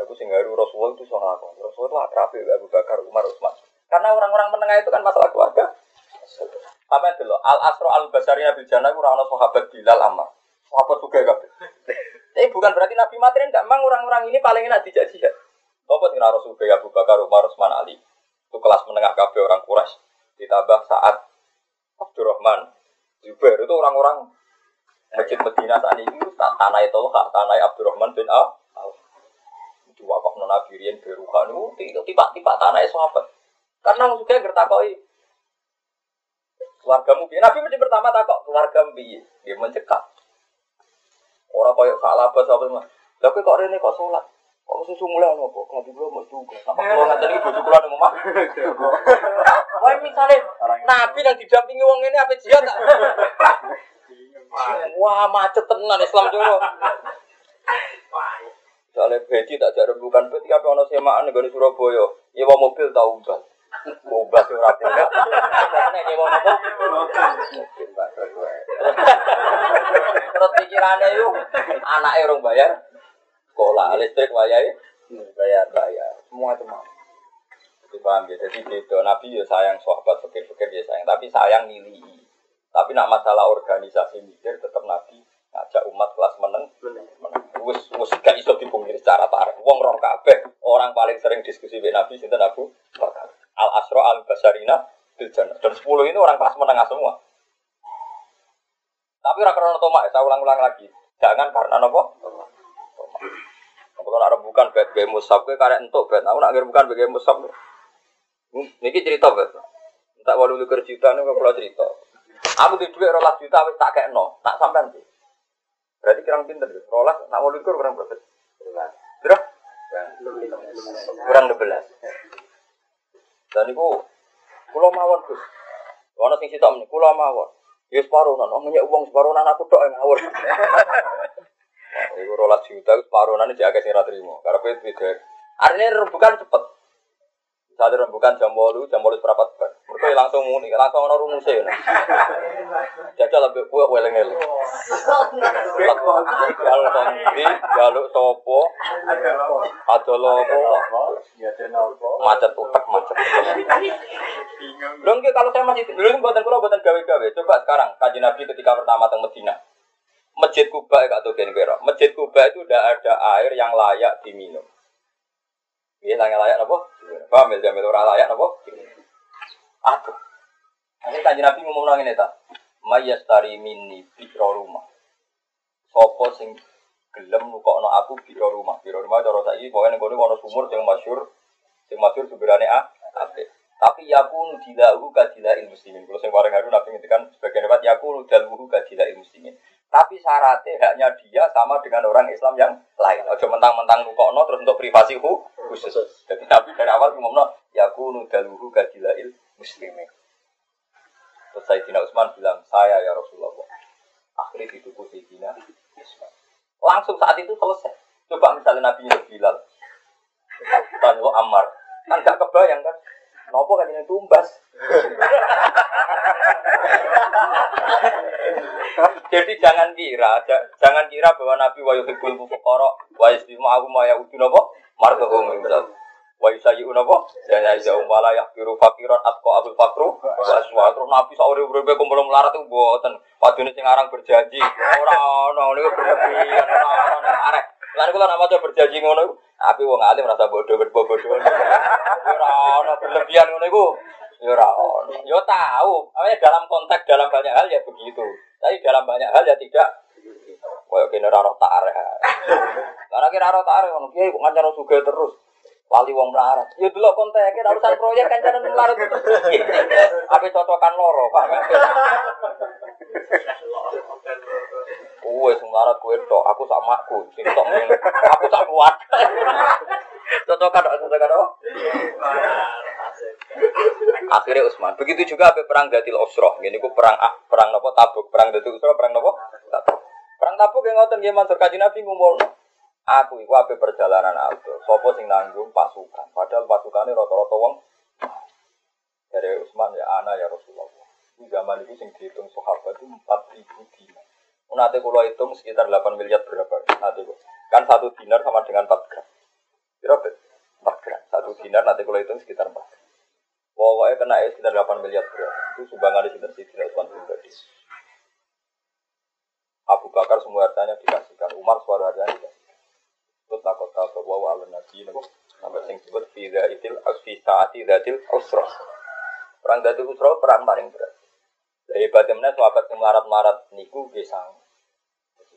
Aku sih Rasulullah itu soal aku. Rasulullah akrab Abu Bakar, Umar, Utsman. Karena orang-orang menengah itu kan masalah keluarga. Apa itu loh? Al Asro Al Basari Nabi Jannah itu orang sahabat Bilal Ammar. Sahabat juga kabeh. Tapi bukan berarti Nabi materi enggak mang orang-orang ini paling enak dijak jihad. Apa sing Rasul Abu Bakar Umar Utsman Ali. Itu kelas menengah kabeh orang Quraisy. Ditambah saat Abdurrahman, Zubair itu orang-orang Masjid Medina saat ini itu tanah itu tanah Abdurrahman bin Auf. Itu wakaf nona Birian Berukan itu tiba-tiba tanah sahabat. Karena juga gertakoi keluargamu biar Nabi mesti pertama takok keluarga biar dia mencekak. Orang koyok salah apa sahabat mah. Lah kok rene kok sholat? Kok susu mulai ono kok? Kalau dulu mau juga. Sama kalau nggak tadi bojo kula omah. Wah misalnya Nabi yang didampingi wong ini apa jihad tak? Wah macet tenan Islam dulu. Soalnya bedi tak jadi bukan bedi apa ono semaan nih Surabaya. Nyewa mobil tahu kan? Mobil sing ora punya. Nek nyewa mobil. Terus pikirannya yuk anaknya orang bayar sekolah listrik wayai bayar bayar semua itu mau. Itu paham ya. Jadi gitu. Nabi ya sayang sahabat fikir-fikir dia sayang, tapi sayang nilai. Tapi nak masalah organisasi mikir tetap Nabi ngajak umat kelas meneng. Wes wes gak iso dipungkiri secara tarik. Wong roh kabeh orang paling sering diskusi dengan Nabi sinten Abu Bakar. Al Asro Al Basarina Dan sepuluh ini orang kelas menengah semua. Tapi ora krono tomak, saya ulang-ulang lagi. Jangan karena nopo? Kalau ada bukan bed musab, gue karek entuk bed. Aku nak bukan bed musab. Niki cerita bed. Tak walu likur juta nih kalau cerita. Aku di duit rolas juta wis tak kayak no, tak sampai nanti. Berarti kurang pinter deh. Rolas nak walu likur kurang berapa? Berapa? Kurang belas. Dan itu pulau mawon gus. Wana sing sitok meneh kula mawon. Ya separuh nan, omongnya uang separuh nan aku tok ngawur. Iku rolas juta separuh nan jadi agak sing ra trimo. Karena itu beda. Artinya rembukan cepet. Misalnya rembukan jam bolu, jam bolu seperempat bar. Mereka langsung muni, langsung ono rumusnya ya. Jajal lebih kue weleng eleng. Kalau kondi, jaluk sopo, ada lopo, macet utek macet. Belum kalau saya masih belum buatan kulo buatan gawe-gawe. Coba sekarang kaji Nabi ketika pertama teng Medina. Masjid Kuba Genbero. Masjid Kuba itu udah ada air yang layak diminum. Iya, yang layak apa? Paham ya, jamil ora layak apa? Aduh. Ini kaji Nabi ngomong nang ini ta. Mayastari minni biro rumah. Sopo sing gelem nukokno aku biro rumah. Biro rumah cara saiki pokoke ning kono ana sumur sing masyhur. Sing masyhur sumberane A. Apik. Tapi yakunu dilahu ilmu muslimin. Kalau saya bareng haru nabi ngendikan sebagian lewat yakunu daluhu kadila ilmu muslimin. Tapi syaratnya haknya dia sama dengan orang Islam yang lain. Ojo mentang-mentang nukokno terus untuk privasi hu khusus. Jadi Nabi dari awal ngomongno yakunu daluhu kadila ilmu muslimin. Terus Sayyidina Utsman bilang, saya ya Rasulullah. Akhirnya dituku Sayyidina Utsman. Langsung saat itu selesai. Coba misalnya Nabi Bilal. Lo Ammar. Kan gak kebayang kan. Nopo kan ini tumbas. Jadi jangan kira, jangan kira bahwa Nabi wa yuhibbul fuqara wa yaslimu aku ma ya'udun apa? Martuhum misal. Wa yusayi'un apa? Dan ya'izahum wa la yahkiru fakiran atqa abul fakru wa aswa. Terus Nabi sauri uripe kumpul melarat itu mboten. Padune sing aran berjanji ora ono niku berlebihan ora ono arek. Lan kula nak maca berjanji ngono tapi wong alim rasa bodoh berbodoh. Ora ono berlebihan ngono iku. Ya ora ono. Ya tahu, awalnya dalam konteks dalam banyak hal ya begitu. Tapi dalam banyak hal ya tidak. Kaya kene ora roh tarik. Karena kira roh tarik ngono kiai kok ngancam suga terus. Wali wong melarat. Ya delok konteknya urusan proyek kan jangan melarat terus. Apa cocokan loro, Pak? Kowe sing melarat kowe tok, aku sama aku, sing tok. Aku tak kuat. Cocokan tok, cocokan tok. Akhirnya Utsman. Begitu juga apa perang Datil Usroh. Ini ku perang ah, perang nopo Tabuk, perang Datil Usroh, perang nopo Tabuk. Perang Tabuk yang ngoten nggih Mansur Kanjeng Nabi ngumpulno. Aku iku apa perjalanan aku. Sopo sing nanggung pasukan. Padahal pasukannya rata-rata wong dari Utsman ya ana ya Rasulullah. Di zaman itu sing dihitung sahabat itu 4000 dinar. Nanti kalau hitung sekitar 8 miliar berapa? Nanti kan satu dinar sama dengan 4 gram. Berapa? 4 gram. Satu dinar nanti kalau hitung sekitar 4 gram. Pokoknya kena ya sekitar 8 miliar berapa. Itu sumbangan di sekitar Sidina Utsman pribadi. Abu Bakar semua hartanya dikasihkan. Umar suara hartanya dikasihkan. Allah Nabi Sampai sing saati. Perang dzatil usra perang paling berat. Lah hebatnya mana sahabat sing melarat-melarat niku nggih sang.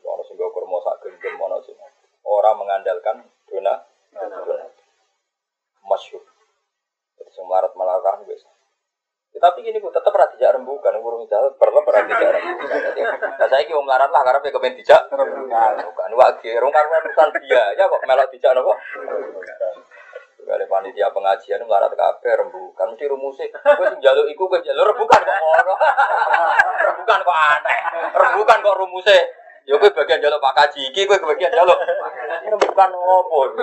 Ono sing gendem mengandalkan dona. Masyhur. Jadi sing melarat-melarat Ya, tapi gini, gue tetap rati dijak rembukan, urung jauh, perlu pernah dijak rembukan. Saya kira melarat lah, karena pengen dijak rembukan. Bukan, rong karena bukan dia, ya kok melok dijak nopo. Kali panitia pengajian melarat kafe rembukan, mesti rumusnya. Gue sing jaluk iku, gue jaluk rembukan kok orang. Rembukan kok aneh, rembukan kok rumusnya. Ya gue bagian jaluk Pak Kaji iki, gue bagian jaluk. Rembukan opo?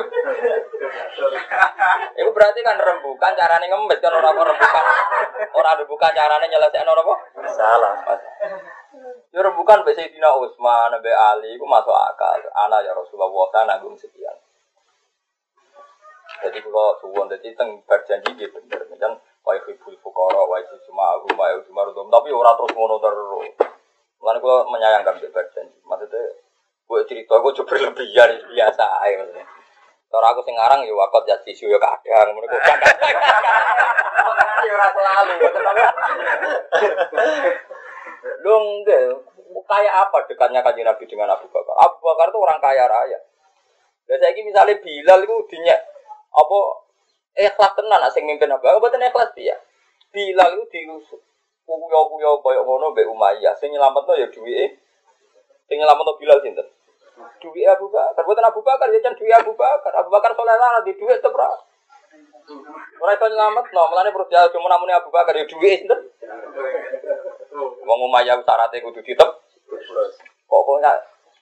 Itu berarti kan rembukan carane ngemis kan orang rembukan. Orang rembukan carane nyelesaikan orang apa? Salah. Ya rembukan mbek Sayyidina Utsman, mbek Ali iku masuk akal. Ana ya Rasulullah ta nanggung sekian. Jadi kalau suwon jadi teng berjanji dia bener, macam wa yuhibbul fuqara wa yusma aku wa yusma tapi orang terus ngono terus. Mulane kalau menyayangkan dia berjanji. Maksudnya gue cerita gue coba berlebihan biasa aja maksudnya. Aku sing ngarang ya wakot ya tisu ya kadang, menurut gue kadang. Ya ora selalu, Lu enggak, kayak apa dekatnya kanjeng Nabi dengan Abu Bakar? Abu Bakar itu orang kaya raya. Dan saya ini misalnya Bilal itu dinya apa ikhlas tenan asing mimpin Abu Bakar, betul ikhlas dia. Bilal itu diusuk kuyo-kuyo koyo ngono mbek Umayyah. Sing nyelametno ya duwike. Sing nyelametno Bilal sinten? Duwe Abu Bakar. Boten Abu Bakar ya duwe Abu Bakar. Abu Bakar soleh lah di duwe tetep ra. Ora iso nyelametno, mulane perlu jauh cuma namune Abu Bakar ya duwe sinten? Wong Umayyah syaratnya kudu ditep. Pokoknya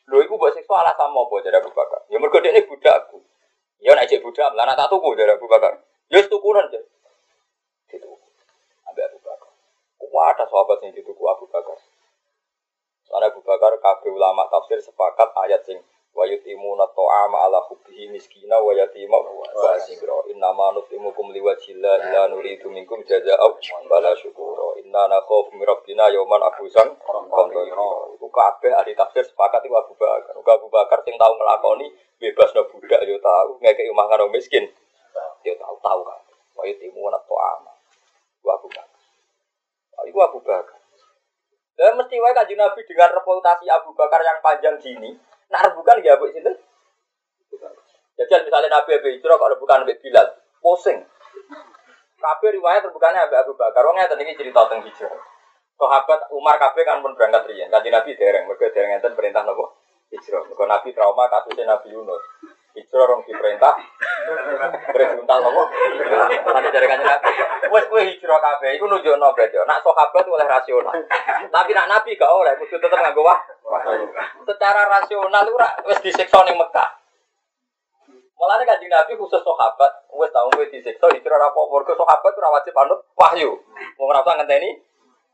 lho iku mbok siksa alasan apa jadi Abu Bakar? Ya mergo dekne budakku. Ya nek cek budak, lan tak tuku dari Abu Bakar. Ya aja. Gitu. Ambek Abu Bakar. Wah, ada sahabat yang dituku Abu Bakar. Karena Abu Bakar kabeh ulama tafsir sepakat ayat sing wa yutimuna ta'ama ala hubbihi miskina wa yatima wa asira inna ma nutimukum liwajhillah la nuridu minkum jazaa'an wala syukura. Inna nakhafu min rabbina yawman abusan qamtarira iku kabeh ahli tafsir sepakat iku Abu Bakar. Uga Abu Bakar sing tau bebas no budak yo tau ngekeki mangan miskin. Yo tau tau kan wa yutimuna ta'ama. Wa Abu Bakar Iku Abu Bakar. Dan mesti wae kanjeng Nabi dengan reputasi Abu Bakar yang panjang gini, nah rebukan ya Bu sinten? Jadi misalnya Nabi Abu Hijrah kalau bukan Abu Bilal, pusing. Kabeh riwayat rebukannya Abu Abu Bakar. Wong ngeten iki cerita tentang hijrah. Sahabat Umar kabeh kan pun berangkat riyen. Kanjeng Nabi dereng, mergo dereng enten perintah napa? Hijrah. Mergo Nabi trauma kasusnya Nabi Yunus. Hijrah orang diperintah. Diuntal nopo. Nanti dari kanjeng Nabi. Wes kowe hijrah kabeh iku nunjukno berarti. Nak sahabat oleh rasional. Tapi nak Nabi gak oleh, kudu tetep nganggo wah. Secara rasional itu wes disiksa ning Mekah. Mulane kanjeng Nabi khusus sahabat, wes tau kowe disiksa hijrah apa mergo sahabat ora wajib anut wahyu. Wong ora usah ngenteni.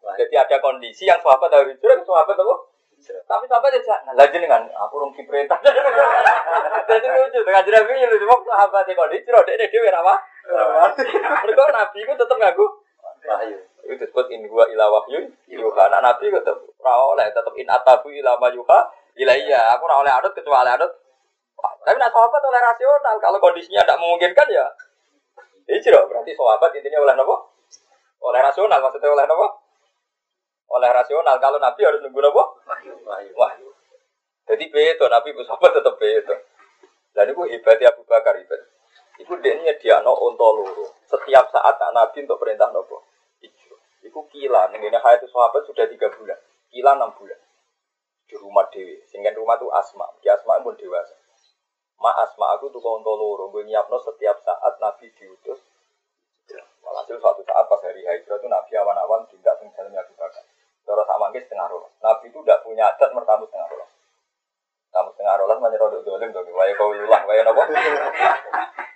Jadi ada kondisi yang sahabat harus hijrah, sahabat apa? Tapi sahabat aja, nah lagi kan, aku rum diperintah. Jadi lucu, dengan nabi ini lucu, waktu sahabat di kondisi, roda ini dia apa? Mereka nabi itu tetap ngaku. Wahyu. Itu disebut in gua ila wahyu, yuha. Nah nabi itu tetap oleh, tetap in atabu ila ma yuha, ila iya. Aku oleh adut kecuali adut. Tapi nak sahabat oleh rasional, kalau kondisinya tidak memungkinkan ya. Hijrah, berarti sahabat intinya oleh apa? Oleh rasional, maksudnya oleh apa? Oleh rasional. Kalau Nabi harus nunggu apa? Wahyu. Wahyu. Jadi beto Nabi sahabat tetap beto. Dan itu hebatnya Abu Bakar hebat. Iku dia dia no ontoluru. Setiap saat nak Nabi untuk perintah nopo. Iku, iku kila. Ini hayat sahabat sudah tiga bulan. Kila enam bulan di rumah dewi. Sehingga rumah itu asma. Di asma pun dewasa. Ma asma aku tuh kau ontoluru. Gue nyiapno setiap saat Nabi diutus. Walhasil suatu saat pas hari hijrah itu Nabi awan-awan tidak tinggalnya Abu Bakar. Cara sama setengah rolas. Nabi itu tidak punya adat mertamu setengah rolas. Kamu setengah rolas rodok dolim dong. Waya kau ulah, waya nopo.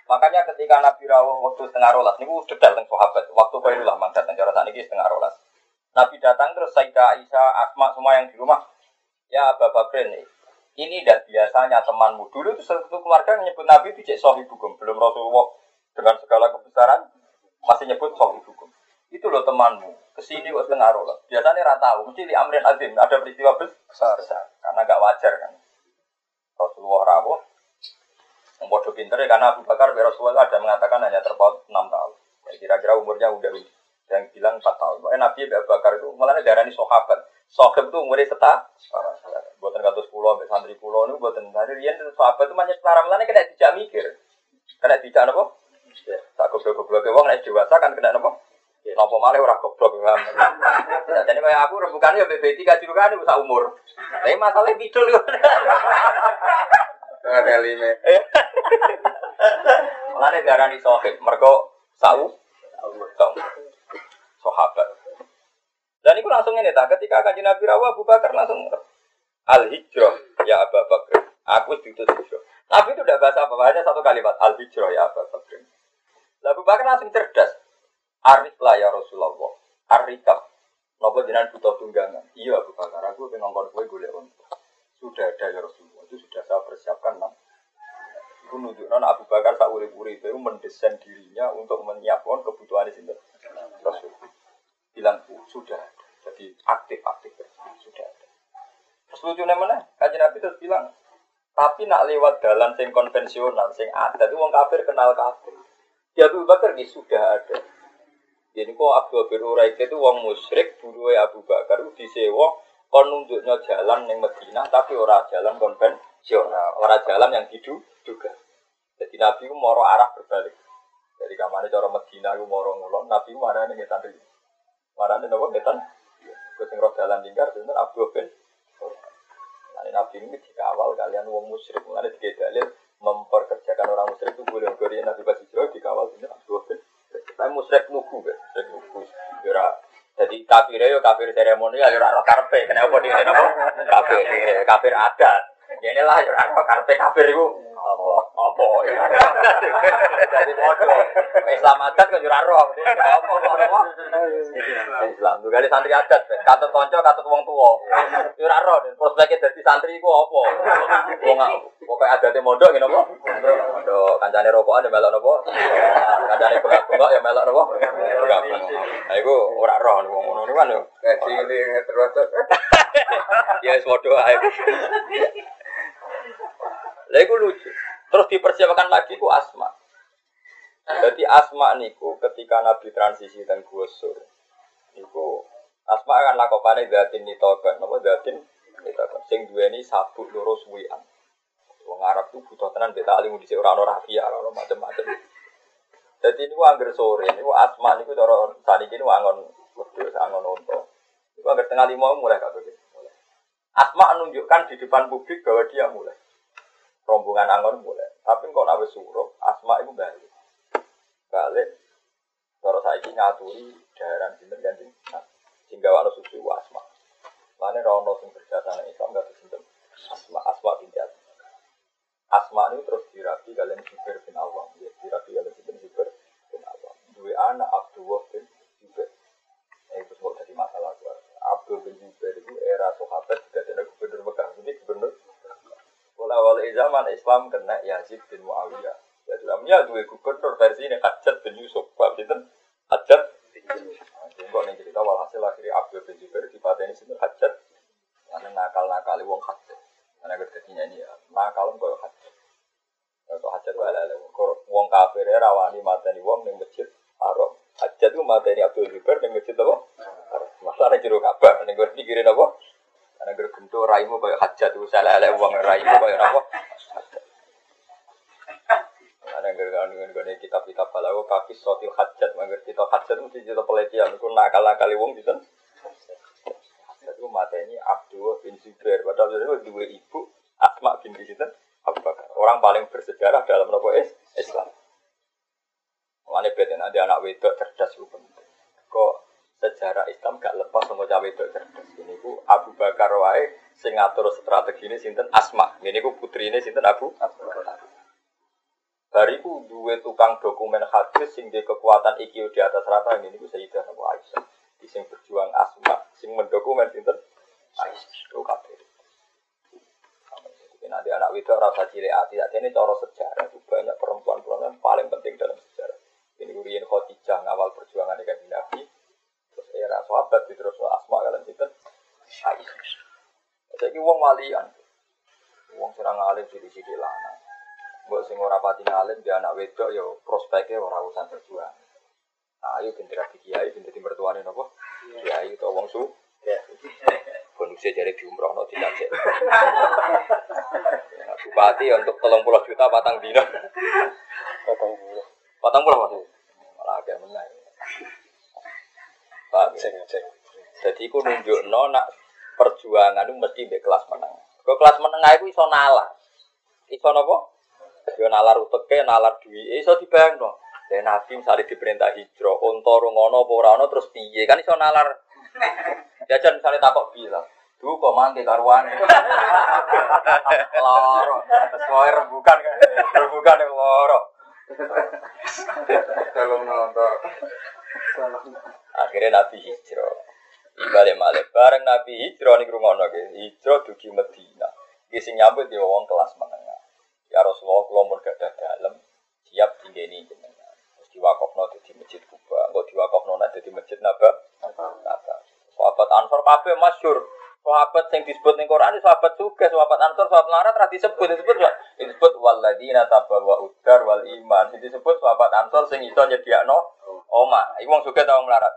Makanya ketika Nabi rawuh waktu setengah rolas, ini detail tentang sahabat. Waktu kau ulah mangkat dan cara saat ini setengah rolas. Nabi datang terus Sayyidah Aisyah, Asma semua yang di rumah. Ya Bakrin nih. Ini dan biasanya temanmu dulu itu satu keluarga menyebut Nabi itu cek sohibukum belum Rasulullah dengan segala kebesaran masih nyebut sohibukum itu loh temanmu ke sini kok setengah rolas. Biasanya rata tahu, mesti di Amrin Azim ada peristiwa besar, besar. karena gak wajar kan. Rasulullah rawuh, membuat Waduh pinter ya karena Abu Bakar dan Rasulullah ada mengatakan hanya terpaut 6 tahun. Ya, kira-kira umurnya udah yang bilang 4 tahun. Pokoknya Nabi Abu Bakar itu malah darah ini sahabat. Sahabat itu umurnya setah. Buatan katus pulau, sampai santri pulau ini buatan tadi rian sahabat itu banyak setara mulanya kena tidak mikir. Kena tidak apa? Tak goblok-goblok wong nek dewasa kan kena apa? Napa malah ora goblok paham. Jadi kayak aku rebukan ya BB3 kan itu umur. Tapi masalahnya bidul Ada lima. Mulane darani sohib, mergo sau sau sahabat. Dan itu langsung ini tak ketika kanjeng Nabi Rawa Abu Bakar langsung al hijrah ya Abu Bakar. Aku itu hijrah. Nabi itu tidak bahasa apa, hanya satu kalimat al hijrah ya Abu Bakar. Abu Bakar langsung cerdas. Arif lah ya Rasulullah. Arikab. Nopo jenengan butuh tunggangan. Iya Abu Bakar, aku pengen ngomong kowe golek unta. Sudah ada ya Rasulullah. Itu sudah saya persiapkan nam. Itu nunjukkan Abu Bakar tak urip-urip itu mendesain dirinya untuk menyiapkan kebutuhan sini. Rasul bilang sudah ada. Jadi aktif-aktif sudah ada. Terus mana? Kajian Nabi terus bilang, tapi nak lewat jalan sing konvensional, sing ada itu wong kafir kenal kafir. Di Abu Bakar ini sudah ada. Jadi kok Abdul bin Uraik itu wong musyrik, dulu Abu Bakar disewa kon nunjuknya jalan yang Medina tapi ora jalan konvensional, ora jalan yang diduga. Jadi Nabi itu moro arah berbalik. Jadi kamane cara Medina itu moro ngulon, Nabi itu nih ngetan dulu. Nih nopo ngetan? Gue sing roh jalan tinggal, bener Abdul bin Nah, Nabi ini dikawal kalian wong musyrik, tiga dalil memperkerjakan orang musyrik itu boleh Korea Nabi jauh dikawal bener Abdul bin tapi musyrik nuku kan, musyrik. Yura, jadi kafir ya kafir seremonial, ya ora karpe. Kenapa dia kenapa? Kafir, kafir adat. Ya inilah ya ora karpe kafir itu apa? Apa? Jadi bodoh. Islam adat kan ora roh. Apa apa? Islam. Tuh kali santri adat, katut konco, katut wong tua. Ya ora roh. Prospeknya jadi santri iku apa? Wong pokoknya adatnya mondok ngene apa? Mondok kancane rokokan ya melok napa? Kancane bengak-bengak ya melok? Bengak. Nah iku ora roh wong ngono kan yo. Kaji ini terus. Ya ae. Lah lucu. Terus dipersiapkan lagi ku Asma. Jadi Asma niku ketika Nabi transisi dan Gusur. Niku Asma akan lakukan datin nitokan, napa datin nitokan. Sing duweni sabuk loro suwian. Wong Arab tuh butuh tenan beta alim di ora ono rafia, ora ono macam-macam. Jadi ini angger sore, ini asma ini cara tadi ini angon wedhus, angon unta. Itu angger tengah lima mulai gitu. Asma menunjukkan di depan publik bahwa dia mulai. Rombongan angon mulai. Tapi kok nawe suruh, asma itu balik. Balik. Kalau saya ini ngaturi daerah sinten ganti. Nah, sehingga waktu suci asma. Mana rono sing berjasa Islam gak sinten. Asma, asma pinjat. Asma ini terus dirapi kalian Zubair bin Awam. Ya, dirapi kalian sinten Zubair bin Awam. Dua anak Abdullah bin Zubair. Nah, itu semua jadi masalah keluarga. Abdul bin Zubair itu era sahabat juga ada gubernur Mekah. Jadi gubernur Awal zaman Islam kena Yazid bin Muawiyah. Ya dalamnya dua gubernur versi ini Hajat bin Yusuf. Pak Sinten Hajat. Kok nih cerita walhasil akhirnya Abdul bin Zubair di ini sini Hajat. Karena nakal-nakali wong Hajat. Karena kerjanya ini ya nakal kok Hajat. Kok Hajat itu ala Wong kafir rawani mateni wong ning masjid Haram. Hajat itu mateni Abdul Zubair ning masjid apa? Haram. Masalah jero kabar. Ning gue pikirin apa? Karena gergento raimu kayak ada uang raimu kayak apa? Karena gergento dengan gini kitab-kitab balago kaki sotil hajat, mangger kita hajat mesti kita pelatihan. Itu nakal nakal uang di sana. Hajat itu mata ini Abdul bin Zubair. Padahal itu dua ibu Asma bin situ. Abu Bakar. Orang paling bersejarah dalam nopo Islam. Mana beda nanti anak wedok cerdas itu penting. Kok sejarah Islam gak lepas sama cawe itu cerdas. Ini ku Abu Bakar wae sing ngatur strategi ini sinten Asma. Ini ku putri ini sinten Abu. Bariku duwe tukang dokumen hadis sing kekuatan iki di atas rata ini ku Sayyidah Abu Aisyah. Di sing berjuang Asma, sing mendokumen sinten Aisyah. Itu kabeh. Nanti anak itu rasa cilik hati, aja ini cara sejarah itu banyak perempuan-perempuan yang paling penting dalam sejarah. Ini Urian Khadijah ngawal perjuangan dengan Nabi, terus era sahabat terus asma kalian itu Aisyah. Jadi wong walian, wong serang alim sidi sidi lana. Mbok sing ngalim dia anak wedok ya prospeknya ora urusan berjuang. Nah, ayo ben dadi kiai ben dadi mertuane napa? Kiai utawa wong su. Bonusnya jadi diumrohno tidak cek. Ya, Bupati untuk tolong puluh juta patang dino. Potong dulu. Patang puluh mas. Malah agak menang. Pak, Cek cek. jadi aku nunjuk nak perjuangan itu mesti di kelas menengah. Ke kelas menengah itu iso nalar. Iso nopo? Yo nalar uteke, nalar duwi, iso dibayangno. Dan Nabi misalnya diperintah hijrah, unta rungono apa ora ono terus piye? Kan iso nalar. Jajan misalnya takok bilang, Duh kok mangke karuane. Loro. Wae rembukan kan. Rembukan yang loro. Kalau nonton. Akhirnya Nabi hijrah. Balik malik bareng Nabi hijrah nih rumah ke hijrah dugi Medina. Iki sing nyambut ya wong kelas menengah. Ya Rasulullah kula mun gadah dalem siap tinggeni jenengan. Terus diwakofno dadi masjid Kuba, engko diwakofno nek dadi masjid Naba. Naba. Sahabat Ansor kabeh masyhur. Sahabat sing disebut ning Quran itu sahabat juga, sahabat Ansor, disebut, disebut disebut waladina tabawa udar wal iman. Disebut sahabat Ansor sing iso nyediakno oma. Iku wong sugih ta wong larat.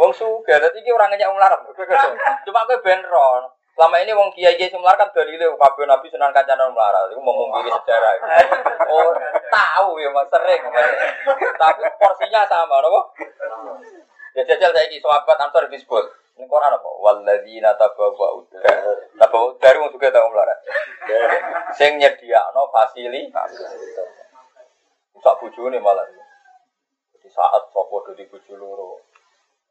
Wong sugih, dadi iki ora ngenyek wong larat. Cuma kowe ben ro. Selama ini wong kiai kiai semlar kan dalile kabeh nabi senang kancane wong larat. Iku mau mungkiri sejarah. Oh, tahu ya mas sering. Tapi porsinya sama, napa? Ya jajal saiki sahabat Ansor disebut. Ning Quran apa? Walladzina tabawwa udar. Tabawwa udar wong sugih ta wong larat. Sing nyediakno fasilitas. Sak bojone malah. Di saat sopo di bojo loro.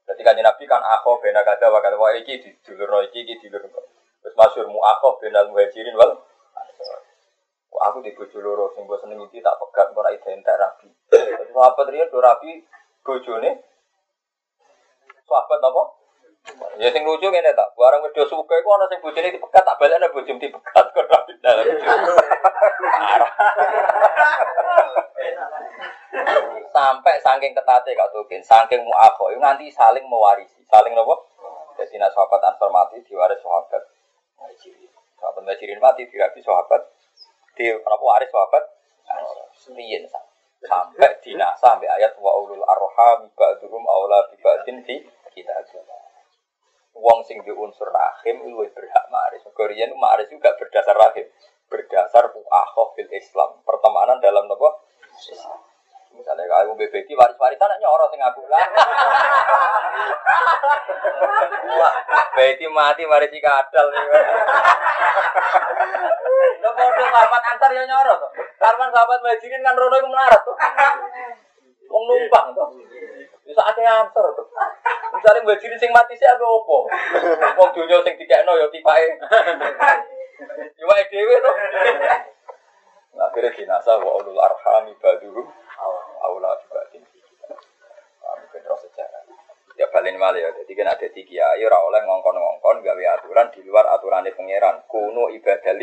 Jadi kan Nabi kan akho bena kata wa kata wa iki di dulur iki iki dulur. Terus masyhur mu akho benal muhajirin wal aku di bojo loro sing mbok seneng iki tak pegat ora identik rabi. Terus sahabat riyen do rabi bojone sahabat apa? Ya sing lucu ngene tak, barang wedho suka iku ana sing bojone dipegat tak balekne bojone dipegat kok rabi dalam. sampai saking ketate kak Tukin, saking muakho, itu nanti saling mewarisi, saling nopo. Jadi nak sahabat ansor mati diwaris sahabat. Muhajirin, sahabat muhajirin mati diwaris sahabat. Di nopo waris sahabat? Riyen sampai dinasa sampai ayat wa ulul arham ba'durum aula bi ba'din fi kita Wong sing di unsur rahim lu berhak maris. Korean maris juga berdasar rahim, berdasar muakho fil Islam, pertemanan dalam nopo. Misalnya kalau BBG waris-warisan aja orang sing aku lah. Beti mati mari si kadal. Lo bodoh sahabat antar ya nyoro. Karena sahabat majirin kan rono itu melarat tuh. Wong numpang tuh. Bisa ada ansor tuh. Misalnya majirin sing mati sih ada opo. Wong dunia sing dikekno ya tipae. Iwake dhewe tuh. Akhirnya dinasa wa ulul arhami badurum aula kita. Kami kedua sejarah. Ya balen malah ya. Jadi kan ada tiga kiai ora oleh ngongkon-ngongkon gawe aturan di luar aturannya pangeran. Kuno ibadah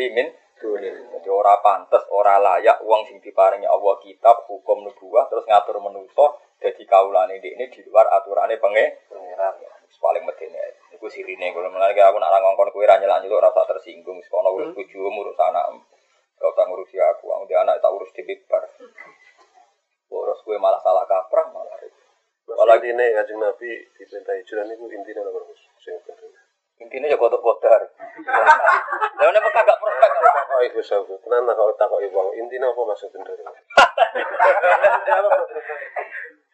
limin Jadi ora pantes, ora layak uang sing diparingi Allah kitab, hukum nubuah terus ngatur menuso jadi kaulane ini di luar aturannya pangeran. Paling medene. Iku sirine kalau mulai aku nak ngongkon kowe ra nyelak nyeluk rasa tersinggung. Sekono urus bojomu urus anak. Gak usah ngurusi aku, aku dia anak tak urus di bar. Urus gue malah salah kaprah malah. Kalau ini kajeng Nabi diperintah hijrah itu intinya Gus? Sing penting. Intinya ya kotor kotor. Lalu nih mereka gak prospek kalau Oh, ibu tenan nah kalau takut ibu, intinya apa maksud bener?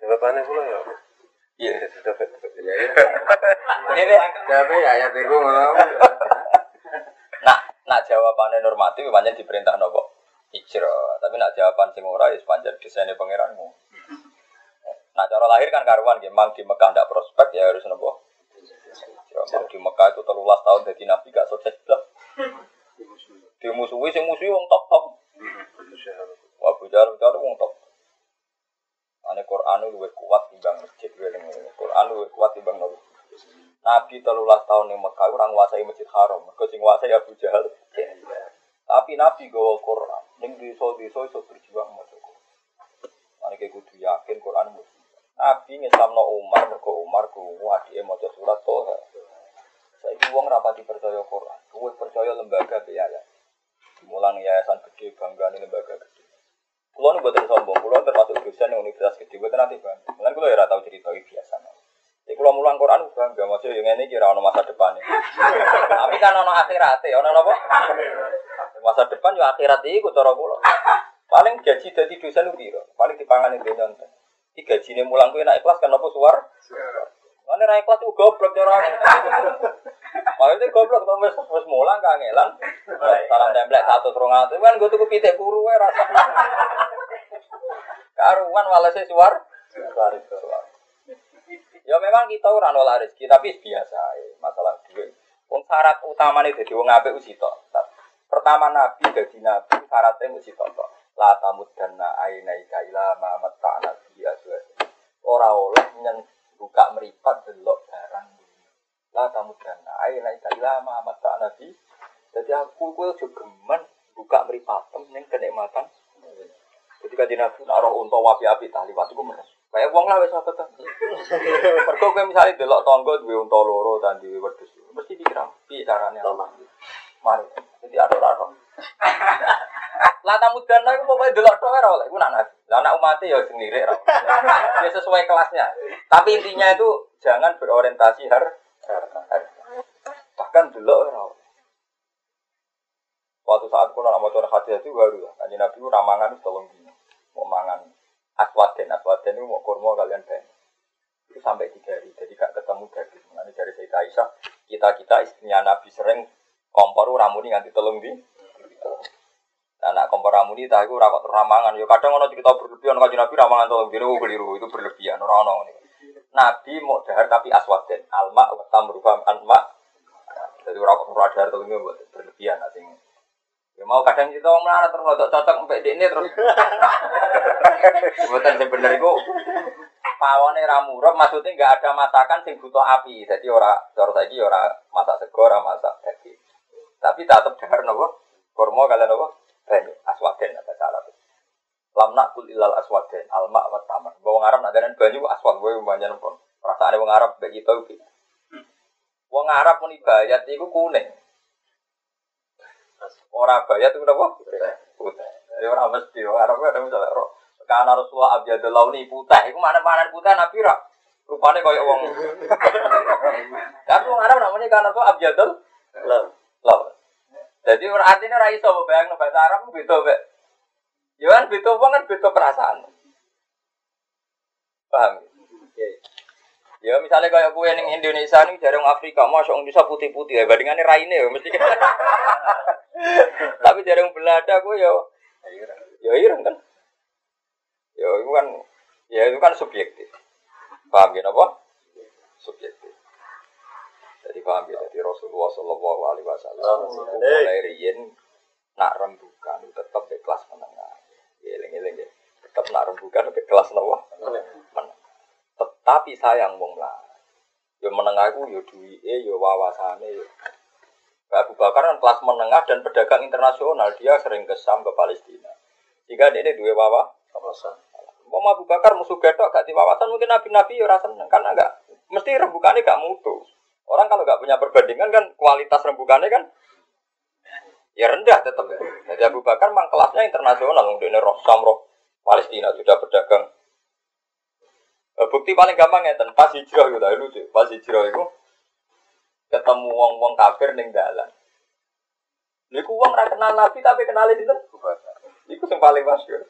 Jawabannya pula ya. Iya. Dapat. Ini Tapi ya ya teku ngono. nak nak jawabannya normatif banyak diperintah nopo hijrah. Tapi nak jawaban sing ora ya sepanjang desainnya pangeranmu. Nah cara lahir kan karuan memang di Mekah ndak prospek ya harus nopo. Memang di Mekah itu telulas tahun jadi nabi gak sukses lah. Dimusuhi sing musuhi wong top top. Abu Jahal itu wong top. Ane Quran lebih kuat timbang masjid weling Quran lebih kuat timbang nopo. Nabi telulas tahun di Mekah orang nguasai masjid Haram. Mereka sing nguasai Abu Jahal. Tapi Nabi gawa Quran. Ning desa-desa iso berjuang maca Quran. Kayak kudu yakin Quran mesti. Nabi ngesamno Umar, mergo Umar krungu adike maca surat Toha. Saiki wong rapati percaya Quran. Kuwi percaya lembaga biaya. Mulang yayasan gede, bangga lembaga gede. Kulo nu buatan sombong, kulo termasuk dosen yang universitas gede, buatan nanti bang. Mungkin kulo ya tahu cerita ini biasa. Jadi kulo mulang Quran bangga, maksudnya yang ini kira ono masa depan Tapi kan ono akhirat, ono apa? Masa depan ya akhirat itu cara kulo. Paling gaji dari dosen itu biro, paling dipangan itu nonton. Di gaji ini mulang kulo enak ikhlas kan apa suar? Mana naik kelas itu goblok orang. Makanya goblok tuh wis wis mulang kangelan. Salam templek satu terung atus kan gue tuku pitik puru wae rasa. Karuan walase suar. Suar. Ya memang kita ora nolak rezeki tapi biasa masalah duit. Wong syarat utamane dadi wong apik wis Pertama nabi dadi nabi syaratnya mesti tok. La tamuddanna ainaika ila ma matta'na bi azwaj. Ora oleh nyen buka meripat delok barang lah kamu dan air naik lama mata nabi. Jadi aku gue juga gemen buka meripatem neng kenikmatan. Jadi kan nabi naruh untuk wapi api tali waktu gue kayak uang lah wes apa tuh pergo gue misalnya delok tonggo dua untuk loro dan dua wedus mesti dikira pi caranya mari. Jadi ada orang lah tamu dana itu pokoknya delok tok ora oleh, ku nak nabi. Lah anak umat ya sendiri ora. Ya sesuai kelasnya. Tapi intinya itu jangan berorientasi har Bahkan delok ora oleh. Waktu saat kulo nak maca hadis itu baru ya. Kanjeng Nabi ramangan itu tolong dino. Mau mangan aswaden, aswaden itu mau kurma kalian ben. Itu sampai tiga hari, jadi gak ketemu daging. Nanti dari Sayyidah Aisyah, kita kita istrinya Nabi sering kompor ramuni nganti tolong di. Anak kompor ramuni tak itu rapat ramangan. Yo kadang ono cerita berlebihan kaji Nabi ramangan tolong oh, keliru itu berlebihan orang orang Nabi mau dahar tapi aswaden alma wetam berubah anma. Jadi rapat dahar tolong ini berlebihan asing. Ya mau kadang kita mau melarat terus nggak cocok sampai di ini terus. Sebutan sebenarnya itu pawone ramurep maksudnya nggak ada masakan sing butuh api. Jadi ora cara saiki ora masak sego, ora masak. Tapi tetap dahar nopo? Kurma kalian nopo? Banyu aswaden ada cara lam nakul ilal aswaden alma wa tamar bawa ngarap nak dan banyu aswad gue banyak pun perasaan wong Arab bagi tau gitu wong Arab pun ibayat itu kuning. Orang bayat itu apa? Putih. Jadi orang mesti wong Arab ada misalnya roh karena Rasulullah abjadul launi putih. Itu mana mana putih nabi rak rupanya kayak wong. Kan wong Arab namanya karena Rasulullah abjadul launi jadi artinya ora iso bayang bahasa Arab beda mbek. Ya kan beda wong kan beda perasaan. Paham? Ya, ya misalnya kayak kue ning Indonesia nih jarang Afrika, masuk Indonesia putih-putih ya bandingannya raine ya mesti. Tapi jarang Belanda kue ya ya ireng kan. Ya itu kan ya itu kan subjektif. Paham ya apa? Subjektif. Jadi paham ya, jadi Rasulullah Shallallahu Alaihi Wasallam mulai riyen nak rembukan tetap di kelas menengah. Eling-eling ya, tetap nak rembukan di kelas menengah. Tetapi sayang wong lah, yo menengah itu yo duit, yo wawasane, yo Abu Bakar kan kelas menengah dan pedagang internasional, dia sering kesam ke Palestina. Jika dia dua wawa, wawasan. Mau Abu Bakar musuh gedok gak di wawasan mungkin nabi-nabi ya rasa karena enggak mesti rembukannya gak mutu. Orang kalau nggak punya perbandingan kan kualitas rembukannya kan ya rendah tetap. Jadi Abu Bakar memang kelasnya internasional, untuk ini roh samroh Palestina sudah berdagang. Eh, bukti paling gampang ya, pas hijrah gitu, lucu. Pas hijrah itu ketemu wong-wong kafir neng dalan. Niku wong ra kenal Nabi tapi kenalin itu Iku yang paling masyhur.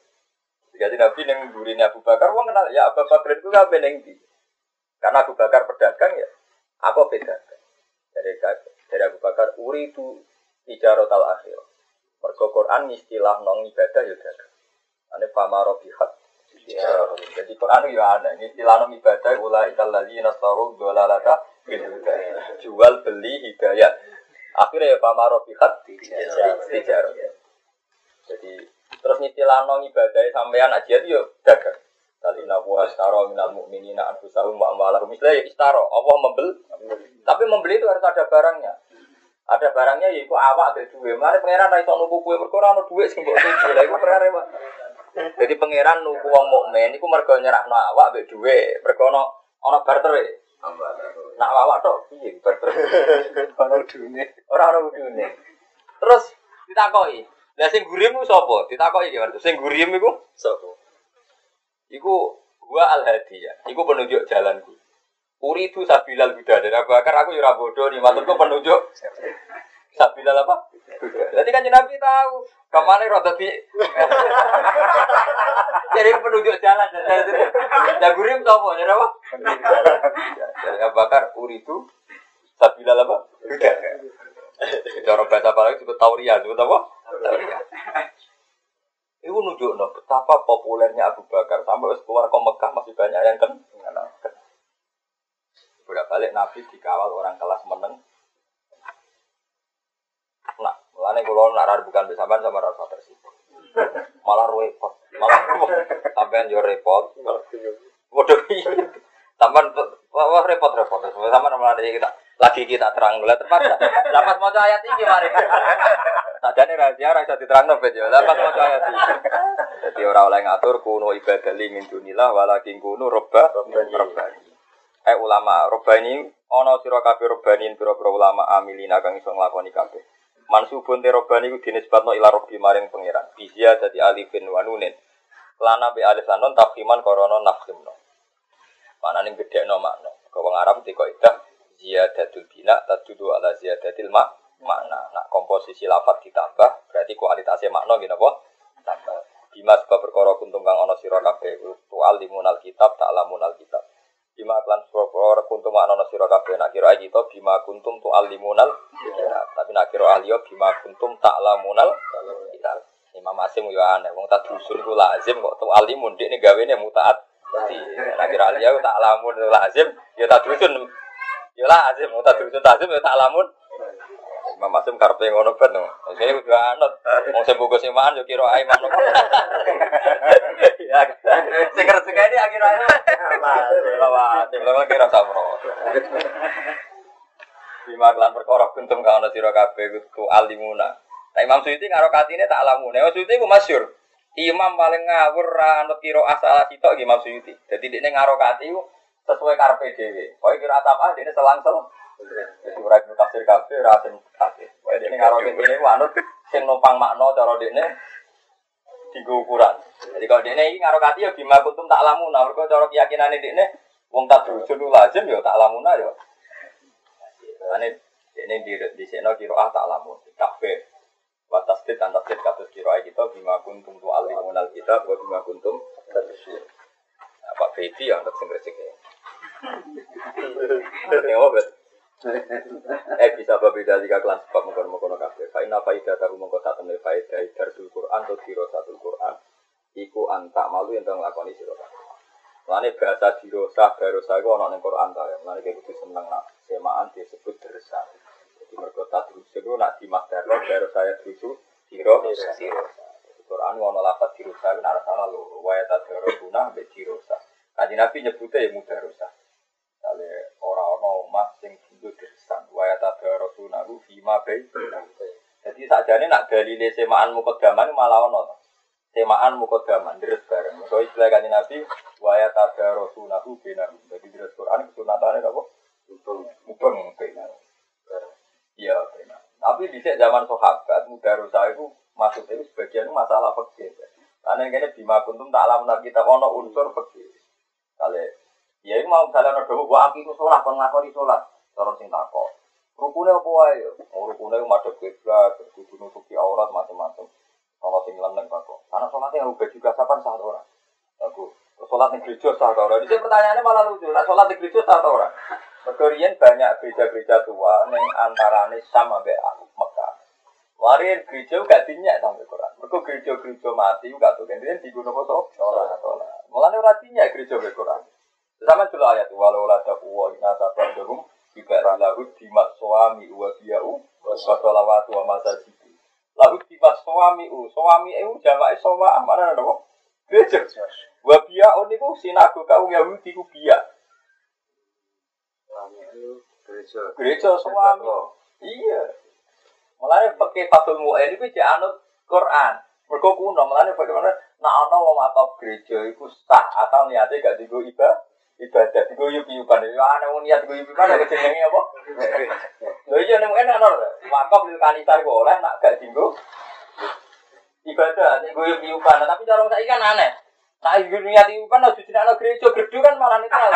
Jadi Nabi neng gurine Abu Bakar, wong kenal ya Abu Bakar itu kabeh neng di. Karena Abu Bakar pedagang ya, apa beda? Dari dari Abu Bakar, uri itu ijarot al akhir. Mergo Quran istilah nong ibadah ya dagang. Ane pamaro bihat. Jadi Quran ya ada. Ini istilah nong ibadah ulai lagi nasaru dolalata jual beli hidayah. Akhirnya ya pamaro bihat tijarot. Jadi terus istilah nong ibadah sampean aja itu dagang. Kali nabu astaro minal mu'minina anfusahum wa amwalahum. Misalnya istaro, Allah membeli. Tapi membeli itu harus ada barangnya. Ada barangnya yaitu awak ada duit. Mari pangeran ra iso nuku kue perkara ana duit sing mbok tuku. Lah iku perkara Pak. Jadi pangeran nuku wong mukmin iku mergo nyerahno awak mbek duit. Mergo ana ana barter. Nak awak tok piye barter. Ana udune. Ora ana udune. Terus ditakoki, Lah sing gurim ku sapa? Ditakoki gimana? Sing gurim iku Sapa? Iku gua al hadiyah. Iku penunjuk jalanku. Uri itu sabilal huda dan Abu Bakar aku yura bodoh nih maksudku penunjuk sabilal apa? Huda. Jadi kan Nabi tahu ke mana roda di jadi penunjuk jalan dan gurim sapa? Jadi apa? Jadi Abu Bakar uri itu sabilal apa? Huda. Cara bahasa apa lagi disebut tauriah, disebut apa? Tauriah. Itu nunjuk no, betapa populernya Abu Bakar sampai keluar ke Mekah masih banyak yang kan. Bolak balik Nabi dikawal orang kelas meneng. Nah, mulane kalau nak bukan bersama sama rasa tersibuk. Malah repot, malah sampean yo repot. Waduh, sampean wah repot repot. Sama malah kita lagi kita terang lah terpaksa. Lapas mau ayat ini mari. Sajane rahasia ra iso diterangno ben yo. Lapas mau ayat ini. Jadi orang oleh ngatur kuno ibadah li min dunillah walakin kuno robba robbani. Eh ulama robbani ana sira kabeh robbani pira-pira ulama amilina kang iso nglakoni kabeh. Mansubun te robbani ku dinisbatno ila robbi maring pangeran. Bizia dadi alifin wa nunin. Lana be alif lan nun tafhiman korono nafhimno. Manane gedhekno makna. Kau wong Arab teko idah ziyadatul bina tadudu ala ziyadatil mak makna. Nak komposisi lafat ditambah berarti kualitasnya makna gini apa? Tambah. Bima sebab perkara kuntum kang ana sira kabeh tual limunal kitab ta'lamunal kitab. Bima klan perkara kuntum ana sira kabeh nak kira kita bima kuntum tual limunal kitab. Tapi nak kira ahli bima kuntum ta'lamunal kitab. Imam Asim yo aneh wong tak dusun iku lazim kok tual limun nek gawene mutaat. Nak kira ahli yo ta'lamun lazim yo tak dusun Ya lah azim, mau tak dusun azim ya tak lamun. Imam Asim karpe ngono ben. Saya kudu anut. Wong sing bungkus iman yo kira ae manuk. Ya. Sing kerja ini akhir ae. Lawat, lawat kira sabro. Bima kelan perkara kuntum ka ana sira kabeh kudu alimuna. Nah Imam Suyuti karo katine tak alamune. Imam Suyuti ku masyhur. Imam paling ngawur ra anut kira asal sitok Imam Suyuti. Dadi dekne ngaro kati sesuai karpe dhewe. Kowe kira apa dene selang-selang. Jadi ora ibu tafsir kabeh ora sing tafsir. Kowe dene ngaro kene ku anut sing numpang makna cara dekne digo ukuran. Jadi kalau dekne iki ngaro kati ya bima kuntum tak lamuna. Mergo cara keyakinane dekne wong tak rujuk lazim ya tak lamuna ya. Ane ini di di sini kiro ah tak lamun kafe batas tit dan tasdid kasus kiro kita bima kuntum tu alimunal kita buat bima kuntum terusir. Nah, Pak Fedi yang tak singkir singkir. Yang apa bet? Eh bisa berbeda jika kelas sebab mengkono mengkono kafe. Faina faida tahu mengkono satu nih faida darsul Quran atau kiro satu Quran. Iku antak malu yang tengah lakoni siro Lani bahasa dirosa, barosa itu orang yang Quran tau ya. Kayak gitu seneng nak semaan disebut dersa. Jadi tak terus itu nak di masterlo baru saya terusu diro dirosa. Quran wono lapat dirosa itu nara salah lo. Waya tak guna be dirosa. Kaji Nabi nyebutnya ya mudah rosa. Kali orang-orang omah sing tinggal dersa. Waya tak guna itu fima be. Jadi saja ini nak dalile semaan mukodaman malah ono semaan mukodaman deres bareng. So istilah kan Nabi waya tada rasulahu benar. Jadi deres Quran kesunatannya apa? Mubeng benar. Iya benar. Tapi di zaman sahabat mudarosa itu masuk itu sebagian masalah fikih. Karena ini bima kuntum tak alam kita ono unsur fikih. Kali ya ini mau misalnya ada gua akimu sholat, kon ngakoni sholat, cara sing takok. Rukunnya apa aja? Oh, rukunnya madhep kiblat, kudu nutupi aurat macam-macam. Kalau sing leneng kok. Karena sholatnya ubah juga kapan sah orang. Aku sholat di gereja sah orang. Ini pertanyaannya malah lucu. Nah, sholat di gereja sah orang. Mergorian banyak gereja-gereja tua yang antarane sama be Mekah. Warin gereja gak dinyak sampai Quran. Mereka gereja-gereja mati gak tuh. Kemudian di gunung foto sholat sholat. Mulanya ora dinyak gereja be Quran. Sama juga ayat walau la taqwa inna sabadahum juga lahu dimat suami wa biyau wa sholawatu wa lalu tiba suami u suami u jamak soma mana ada kok gereja. Wabia on itu sinago kau Yahudi ku bia gereja. Suami. iya. Mulai pakai fatul mu'en itu jangan Quran. Mereka kuno mulai bagaimana nah ono wong atau gereja itu sah atau niatnya gak digo ibadah ibadah digo yuk yukan ya ana wong niat digo yukan ada jenenge apa lho iya nek enak ana wakaf lil kanisa iku oleh nak gak digo ibadah, nek gue piupan, tapi cara saya kan aneh. Nah, ibu niat piupan harus anak gereja, gerdu kan malah netral.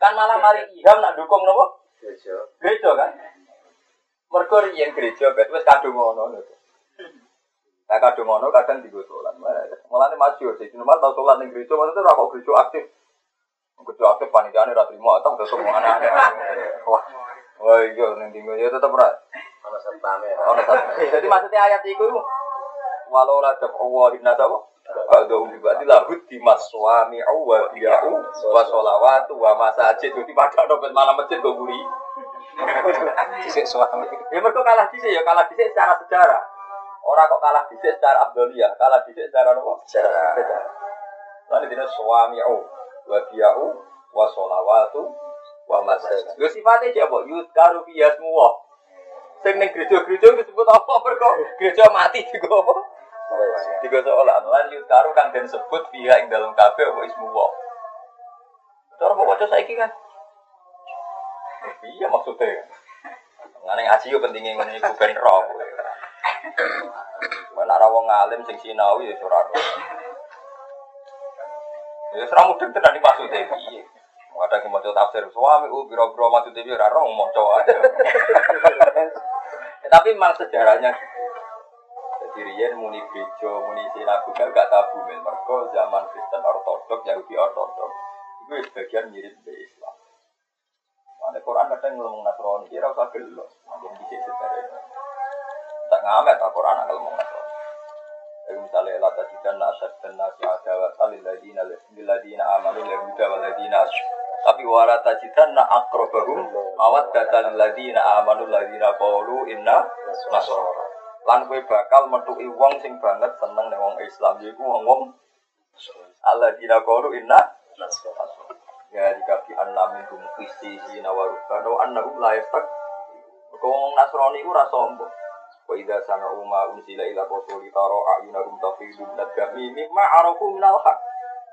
kan malah mari iham nak dukung nopo? Gereja kan. Mergo riyen gereja bet wis kadung ngono lho. Nah kadung ngono kadang digo sholat. Mulane maju sih, normal tau sholat ning gereja maksudnya ora kok gereja aktif. Gereja aktif panitiane ra trimo atau tetep aneh-aneh. Wah. Wah iya ning dinggo ya tetep ora Ono sertane. Ono satu. Jadi maksudnya ayat itu walau la Allah inna tawa Ba'dahum juga dilahut di maswami wa biya'u wa sholawatu wa masajid Jadi pada dompet malam masjid gue buri Disik suami Ya mereka kalah disik ya kalah disik secara sejarah Orang kok kalah disik secara abdoliyah Kalah disik secara apa? Secara. Lalu ini suami wa biya'u wa sholawatu wa masajid Lu sifatnya siapa? Yudkaru biyasmuwah Sing ning gereja-gereja disebut apa mergo gereja mati juga apa? Tiga seolah lan yutaru kang den sebut via ing dalam kafe apa ismu wa. Cara kok waca saiki kan? Iya maksudnya. Ngene ngaji yo pentingnya ngene iku ben ro. Mana wong alim sing sinau ya ora. Ya ora mudeng tenan iki maksudnya piye. Ada yang mau tafsir suami, uh biro-biro maksudnya biar orang mau coba aja. Ya, tapi memang sejarahnya jadi Rian muni gereja, muni sinagoga gak tabu men mereka zaman Kristen Ortodok, Yahudi Ortodok itu sebagian mirip dari Islam. Mana Quran kadang ngomong Nasrani, kira usah gelo, mungkin bisa sejarah. Ngamet tak Quran ngomong Nasrani. Jadi misalnya la tajidan asad dan nasi adawat alil ladina lil ladina amanu lil huda wal tapi wala tajidan na akrobahum awat datan ladina amanu ladina qaulu inna nasara lan bakal metuki wong sing banget seneng ning wong Islam. Yaiku wong-wong alladzina qaulu inna ya dikafi anna minhum qissina wa rubana annahum la yastaq wong Nasrani iku ora sombong wa idza sami'u ma unzila ila rasuli tara ayunahum tafidu min ad-dami mimma arafu minal haq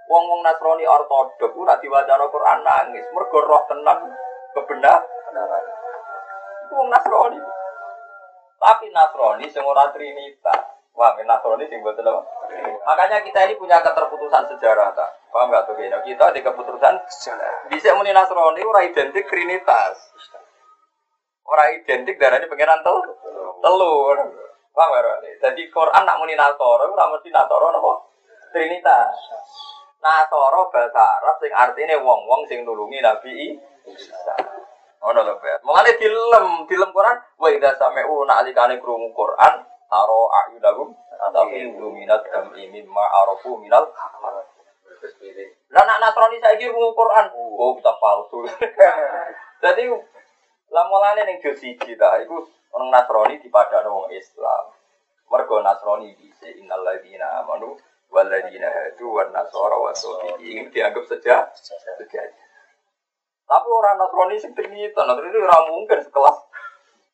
wong-wong Nasrani ortodok ku nek diwaca Quran nangis mergo roh tenan kebenaran wong Nasrani tapi Nasrani sing ora Trinitas. Wah, Nasrani sing mboten apa? Makanya kita ini punya keterputusan sejarah tak? Paham enggak tuh? Kita di keputusan sejarah. Bisa muni Nasrani ora identik Trinitas. Ora identik darahnya pangeran tel telur. Paham enggak? Jadi Quran nak muni Nasoro ora mesti Nasoro napa? Trinitas. Nasoro bahasa Arab sing artinya wong-wong sing nulungi Nabi Isa. Ono lho, Bet. Mulane dilem, dilem Quran, wa idza sami'u na'likane krungu Quran, taro tapi minat kami mimma arafu minal. Lah nak Nasrani saiki krungu Quran, oh kita palsu. Jadi lah mulane ning juz siji ta, iku orang Nasrani dipadano wong Islam. Mergo Nasrani bisa innal ladzina amanu wal ladzina hadu wan nasara wa ini dianggap saja sejajar. Tapi orang Nasrani sing Trinitas, Nasrani ora mungkin sekelas.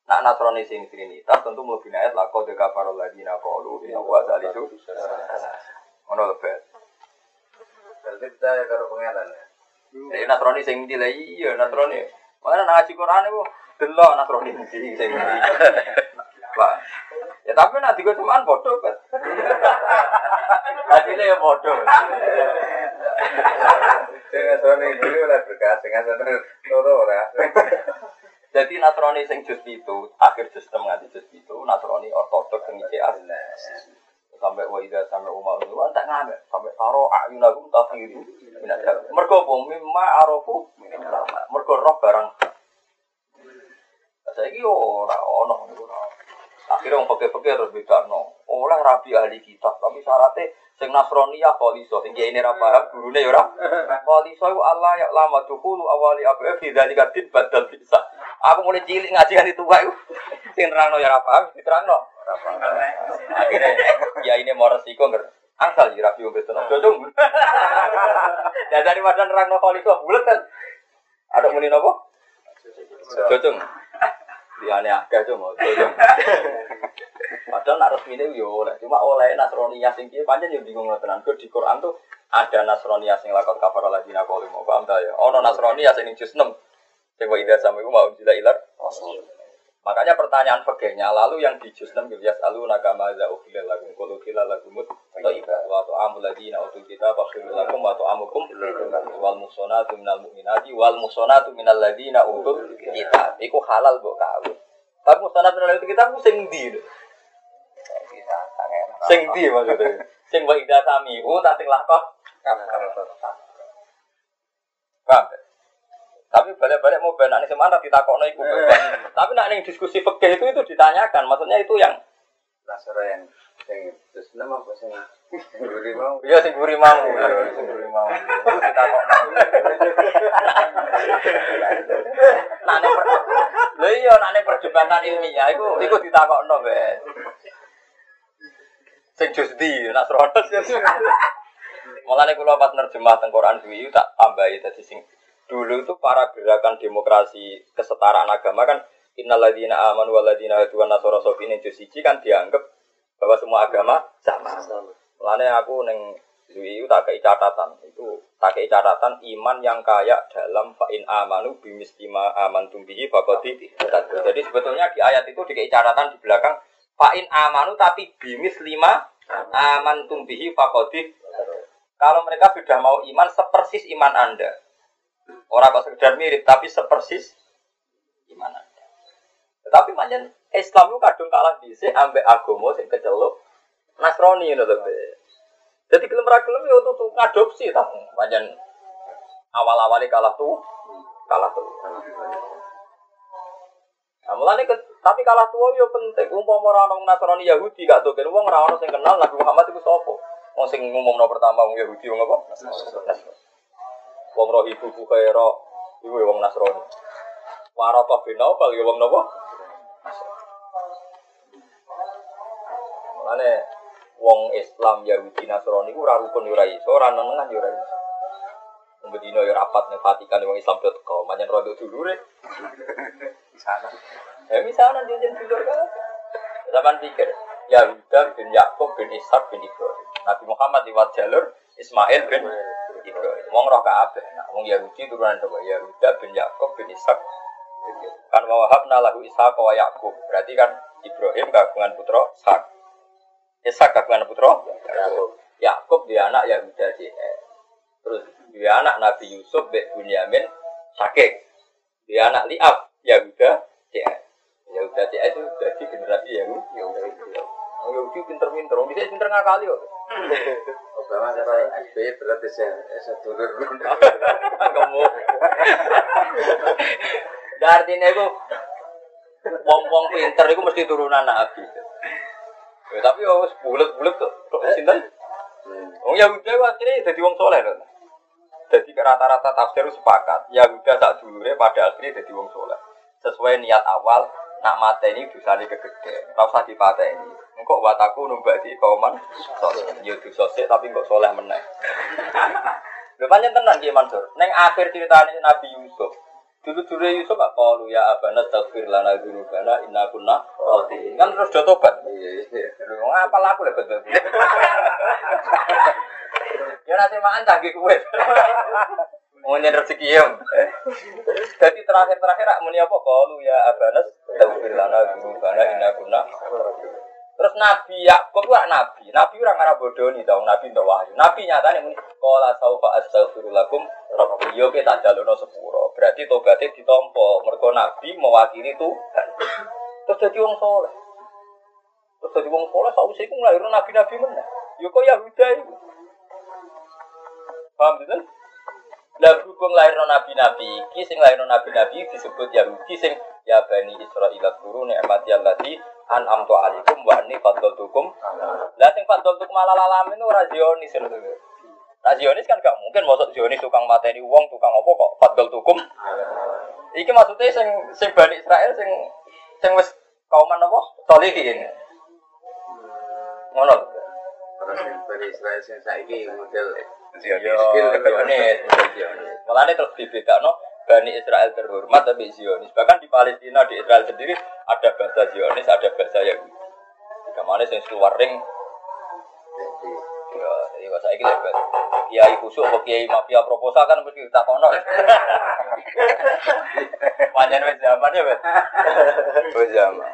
Nak Nasrani sing Trinitas tentu mlebu ayat la qad kafarul ladina qalu inna wa salisu. Ono lebet. Berarti percaya karo pangeran ya. Nasrani sing ndi lah iya Nasrani. Mana nang ngaji Quran iku delok Nasrani ndi sing. Pak. Ya tapi nak digo cuman bodoh kan. Hasilnya ya bodoh. Dengan soalnya dulu lah berkas, dengan soalnya loro ora. Jadi Nasrani sing juz itu, akhir juz 6 nganti juz itu, Nasrani ortodok sing ICA. Sampai wa sampai umar itu tak ngamek, sampai taro ayunahum tafiru Mergo apa? Mimma arafu Mergo roh barang. Saiki ora ono ora. Akhirnya orang pakai-pakai harus beda no. Oleh rabi ahli kitab, tapi syaratnya sing Nasroniyah poliso, sing ini ora paham, gurune ya ora. Allah ya lama dulu awali apa ya tidak dikatin badal bisa. Aku mulai cilik ngaji kan itu itu, sing terangno ya ora paham, diterangno. Akhirnya ya ini mau resiko nggak. Angsal ya rabi wong betul. Jojong. Ya dari wadah nerangno poliso bulat kan. Ada muni nopo? Jojong. Liane akeh cuma jojong. Padahal nak resmi ini yo oleh, cuma oleh Nasrani sing piye pancen yo bingung tenan. Kok di Quran tuh ada Nasrani sing lakon kafar lagi kalau mau paham ta ya. Ono Nasrani sing juz 6. Sing wa idza sami mau jila ilar. Makanya pertanyaan pegangnya lalu yang di juz 6 gitu ya selalu nakama za ukhilal lakum qul ukhilal lakumut thayyibat wa ta'amul ladina utul kita fakhirul lakum wa ta'amukum wal muhsanatu minal mu'minati wal muhsanatu minal ladina utul kita iku halal mbok kawin. Tapi muhsanatu minal ladina kita sing ndi? lho? Sing ndi maksudnya? Sing wa sami u tak sing lakon. Paham? Tapi balik-balik mau benar nih semana ditakokno iku. Tapi nak ning diskusi fikih itu itu ditanyakan, maksudnya itu yang Nasara yang yang terus nama apa sih? Guri mau. Iya sing guri mau, iya, sing guri mau. Itu ditakokno. Nah, nek. Lho iya nek ning perdebatan ilmiah iku iku ditakokno, Ben. Sing jus di Nasrono. Mulane kula pas nerjemah teng Quran kuwi tak tambahi dadi sing dulu itu para gerakan demokrasi kesetaraan agama kan walladzina hadu wan nasara sofine juz siji kan dianggap bahwa semua agama sama. Mulane aku neng Zui itu tak kei catatan. Itu tak kei catatan iman yang kaya dalam fa'in amanu bimistima aman tumbihi fakoti jadi sebetulnya di ayat itu dikei catatan di belakang fa'in amanu tapi bimis lima aman tumbihi fakoti kalau mereka sudah mau iman sepersis iman anda orang kok sekedar mirip tapi sepersis iman anda tetapi manjen Islam itu kadung kalah di ambek agama sing kecelok ngono to. Be. Jadi gelem ra gelem ya tuh ngadopsi ta. Panjen awal-awalnya kalah tuh kalah tuh. Nah, ke, tapi kalah tua yo penting. Umpama ora Nasrani Yahudi gak tuh wong ora ono sing kenal Nabi Muhammad iku sapa. Wong sing ngumumno pertama wong Yahudi wong apa? Wong Rohibu Bukhaira iku ya wong Nasrani. Warata bin Naufal ya wong napa? Mulane wong Islam Yahudi Nasrani ku ora rukun ora iso, ora nenengan ora iso. Wong Medina yo rapat ning Vatikan wong Islam dot com, manyen rodo dulure. Di sana. Ya misalnya jenjen dulur kan. Zaman pikir Yahuda bin Yakub bin Ishak bin Ibrahim. Nabi Muhammad lewat jalur Ismail bin Ibrahim. Wong roh kabeh. Nah, wong Yahudi turunan apa? Yahuda bin Yakub bin Ishak. Kan wa wahabna lahu Ishak wa Yakub. Berarti kan Ibrahim kagungan putra Ishak. Ishak kagungan putra Yakub. Dia anak Yahuda JE. Terus dia anak Nabi Yusuf bin Bunyamin Sakik. Dia anak Liab Yahuda JE. Yahuda JE itu jadi generasi Yahudi. Yahudi. Oh, Yahudi pinter-pinter. Orang bisa pinter ngakali kok. Obama kata SBY berarti saya saya turun. Kamu. Artinya itu wong-wong pinter itu mesti turunan Nabi. Ya, tapi ya wis bulet-bulet kok. Kok sinten? Wong Yahuda ku akhirnya jadi wong soleh loh. Jadi rata-rata tafsir sepakat. Yahuda sak dulure pada akhirnya jadi wong soleh. Sesuai niat awal nak mateni dosane kegede. Ora usah dipateni. Engkok wataku numbak di kauman soleh. Ya dosa sik tapi kok soleh meneh. Lho pancen tenan Ki Mansur. Ning akhir ceritane Nabi Yusuf. Dulu-dulu Yusuf gak kalu ya abana tafsir lana dzunubana inna kunna khati. Kan terus do tobat. Iya iya. Lho ngapal aku lho betul. Ya nanti makan canggih kue. Mau nyender rezeki ya. Jadi terakhir-terakhir rak muni apa kalu ya abana tafsir lana dzunubana inna kunna Terus Nabi Yakub itu nabi. Nabi orang arah bodoh nih tau Nabi untuk wahyu. Nabi nyatanya muni kola saufa astaghfirullakum rabbi yo kita jalono sepuro. Berarti tobatnya ditompo. Mergo Nabi mewakili Tuhan. Terus jadi wong soleh. Terus jadi wong soleh sausé iku nglairno nabi-nabi meneh. Yo kok Yahuda iku. Paham betul? Lah berhubung lahirno nabi-nabi iki sing lahirno nabi-nabi disebut Yahudi sing ya bani Israil guru nikmati allati an amtu alaikum wa anni fadltukum. Lah sing fadltukum ala alamin ora Zionis lho. Nah Zionis kan gak mungkin masuk Zionis tukang mateni wong, tukang apa kok fadltukum. Iki maksudnya sing sing bani Israel sing sing wis kauman apa? Solihin. Ngono. Terus dari Israel yang saiki model Zionis, Zionis. Mulane terus dibedakno Bani Israel terhormat tapi Zionis. Bahkan di Palestina di Israel sendiri ada bahasa Zionis, ada bahasa Yahudi. Jika mana yang keluar ring, ya, Iya, saya ini lebat. Kiai kusuk atau kiai mafia proposal kan mesti kita kono. Panjang wes zaman ya, Bet. Wes zaman.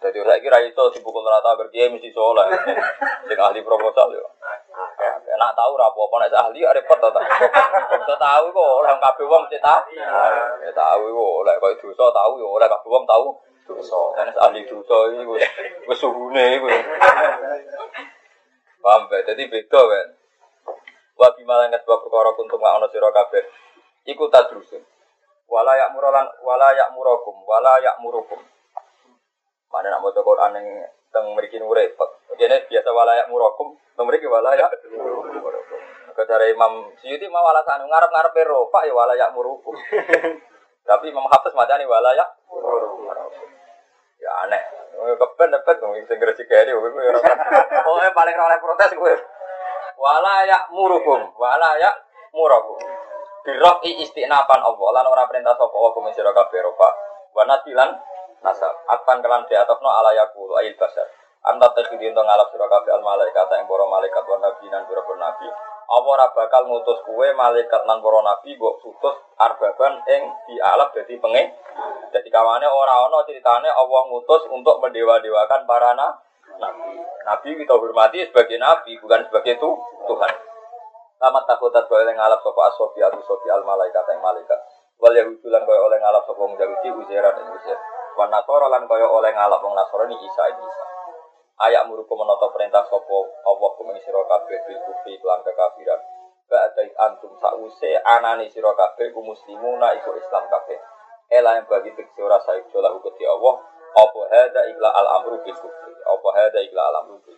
Jadi saya kira itu dipukul rata berkiai mesti soleh. Sing ahli proposal yo. Nak tahu ra apa nek ahli ya repot to ta. Bisa tahu kok orang kabeh wong mesti tahu. Ya tahu kok oleh kok dosa tahu yo oleh kabeh wong tahu dosa. Nek ahli dosa iki wis wis suhune iku. Paham be? Jadi beda kan. Wa bimalan sebab perkara kuntum wa ana sira kabeh. Iku tadrusun. Wala yak murolan wala yak murokum wala yak murukum. Mana nak maca Quran yang teng mriki nu repot. Dene biasa walayak murakum, teng mriki walayak murakum. Kecara Imam Syuuti mau alasan ngarep-ngarep ero, Pak ya walayak murukum. Tapi Imam Hafiz macane walayak murakum. Ya aneh. Keben dapat dong sing gresik kene kowe. Pokoke paling oleh protes kowe. Walayak murukum, walayak murakum. Biroki istinapan Allah lan ora perintah sapa Allah kumisira kabeh Pak. Wa nasilan nasab. Akan kelan di atas no ala yakulu ayil basar. Anta tekhidi untuk ngalap surah kafe al malaikat yang para malaikat wa nabi nan pura nabi. Apa bakal ngutus kue malaikat nan para nabi mbok utus arbaban ing dialap dadi pengen jadi kawane ora ono ceritane Allah ngutus untuk mendewa-dewakan para nabi. Nabi kita hormati sebagai nabi bukan sebagai tu Tuhan. Tamat takutat kau yang ngalap sopo asofi atau sofi al malaikat yang malaikat. Wal yahudulan kau oleh ngalap sopo mujahudi uzeran dan uzer. Wan nasoro lan kaya oleh ngalap wong nasoro ini Isa Isa. Ayak muruku menata perintah sopo Allah kumeng sira kabeh bil kufri lan kekafiran. Ba'da antum sause anane sira kabeh ku muslimuna iku Islam kabeh. Ela yang bagi teksi ora saik jola hukum Allah. Apa hada igla al amru bil kufri. Apa hada igla al amru bil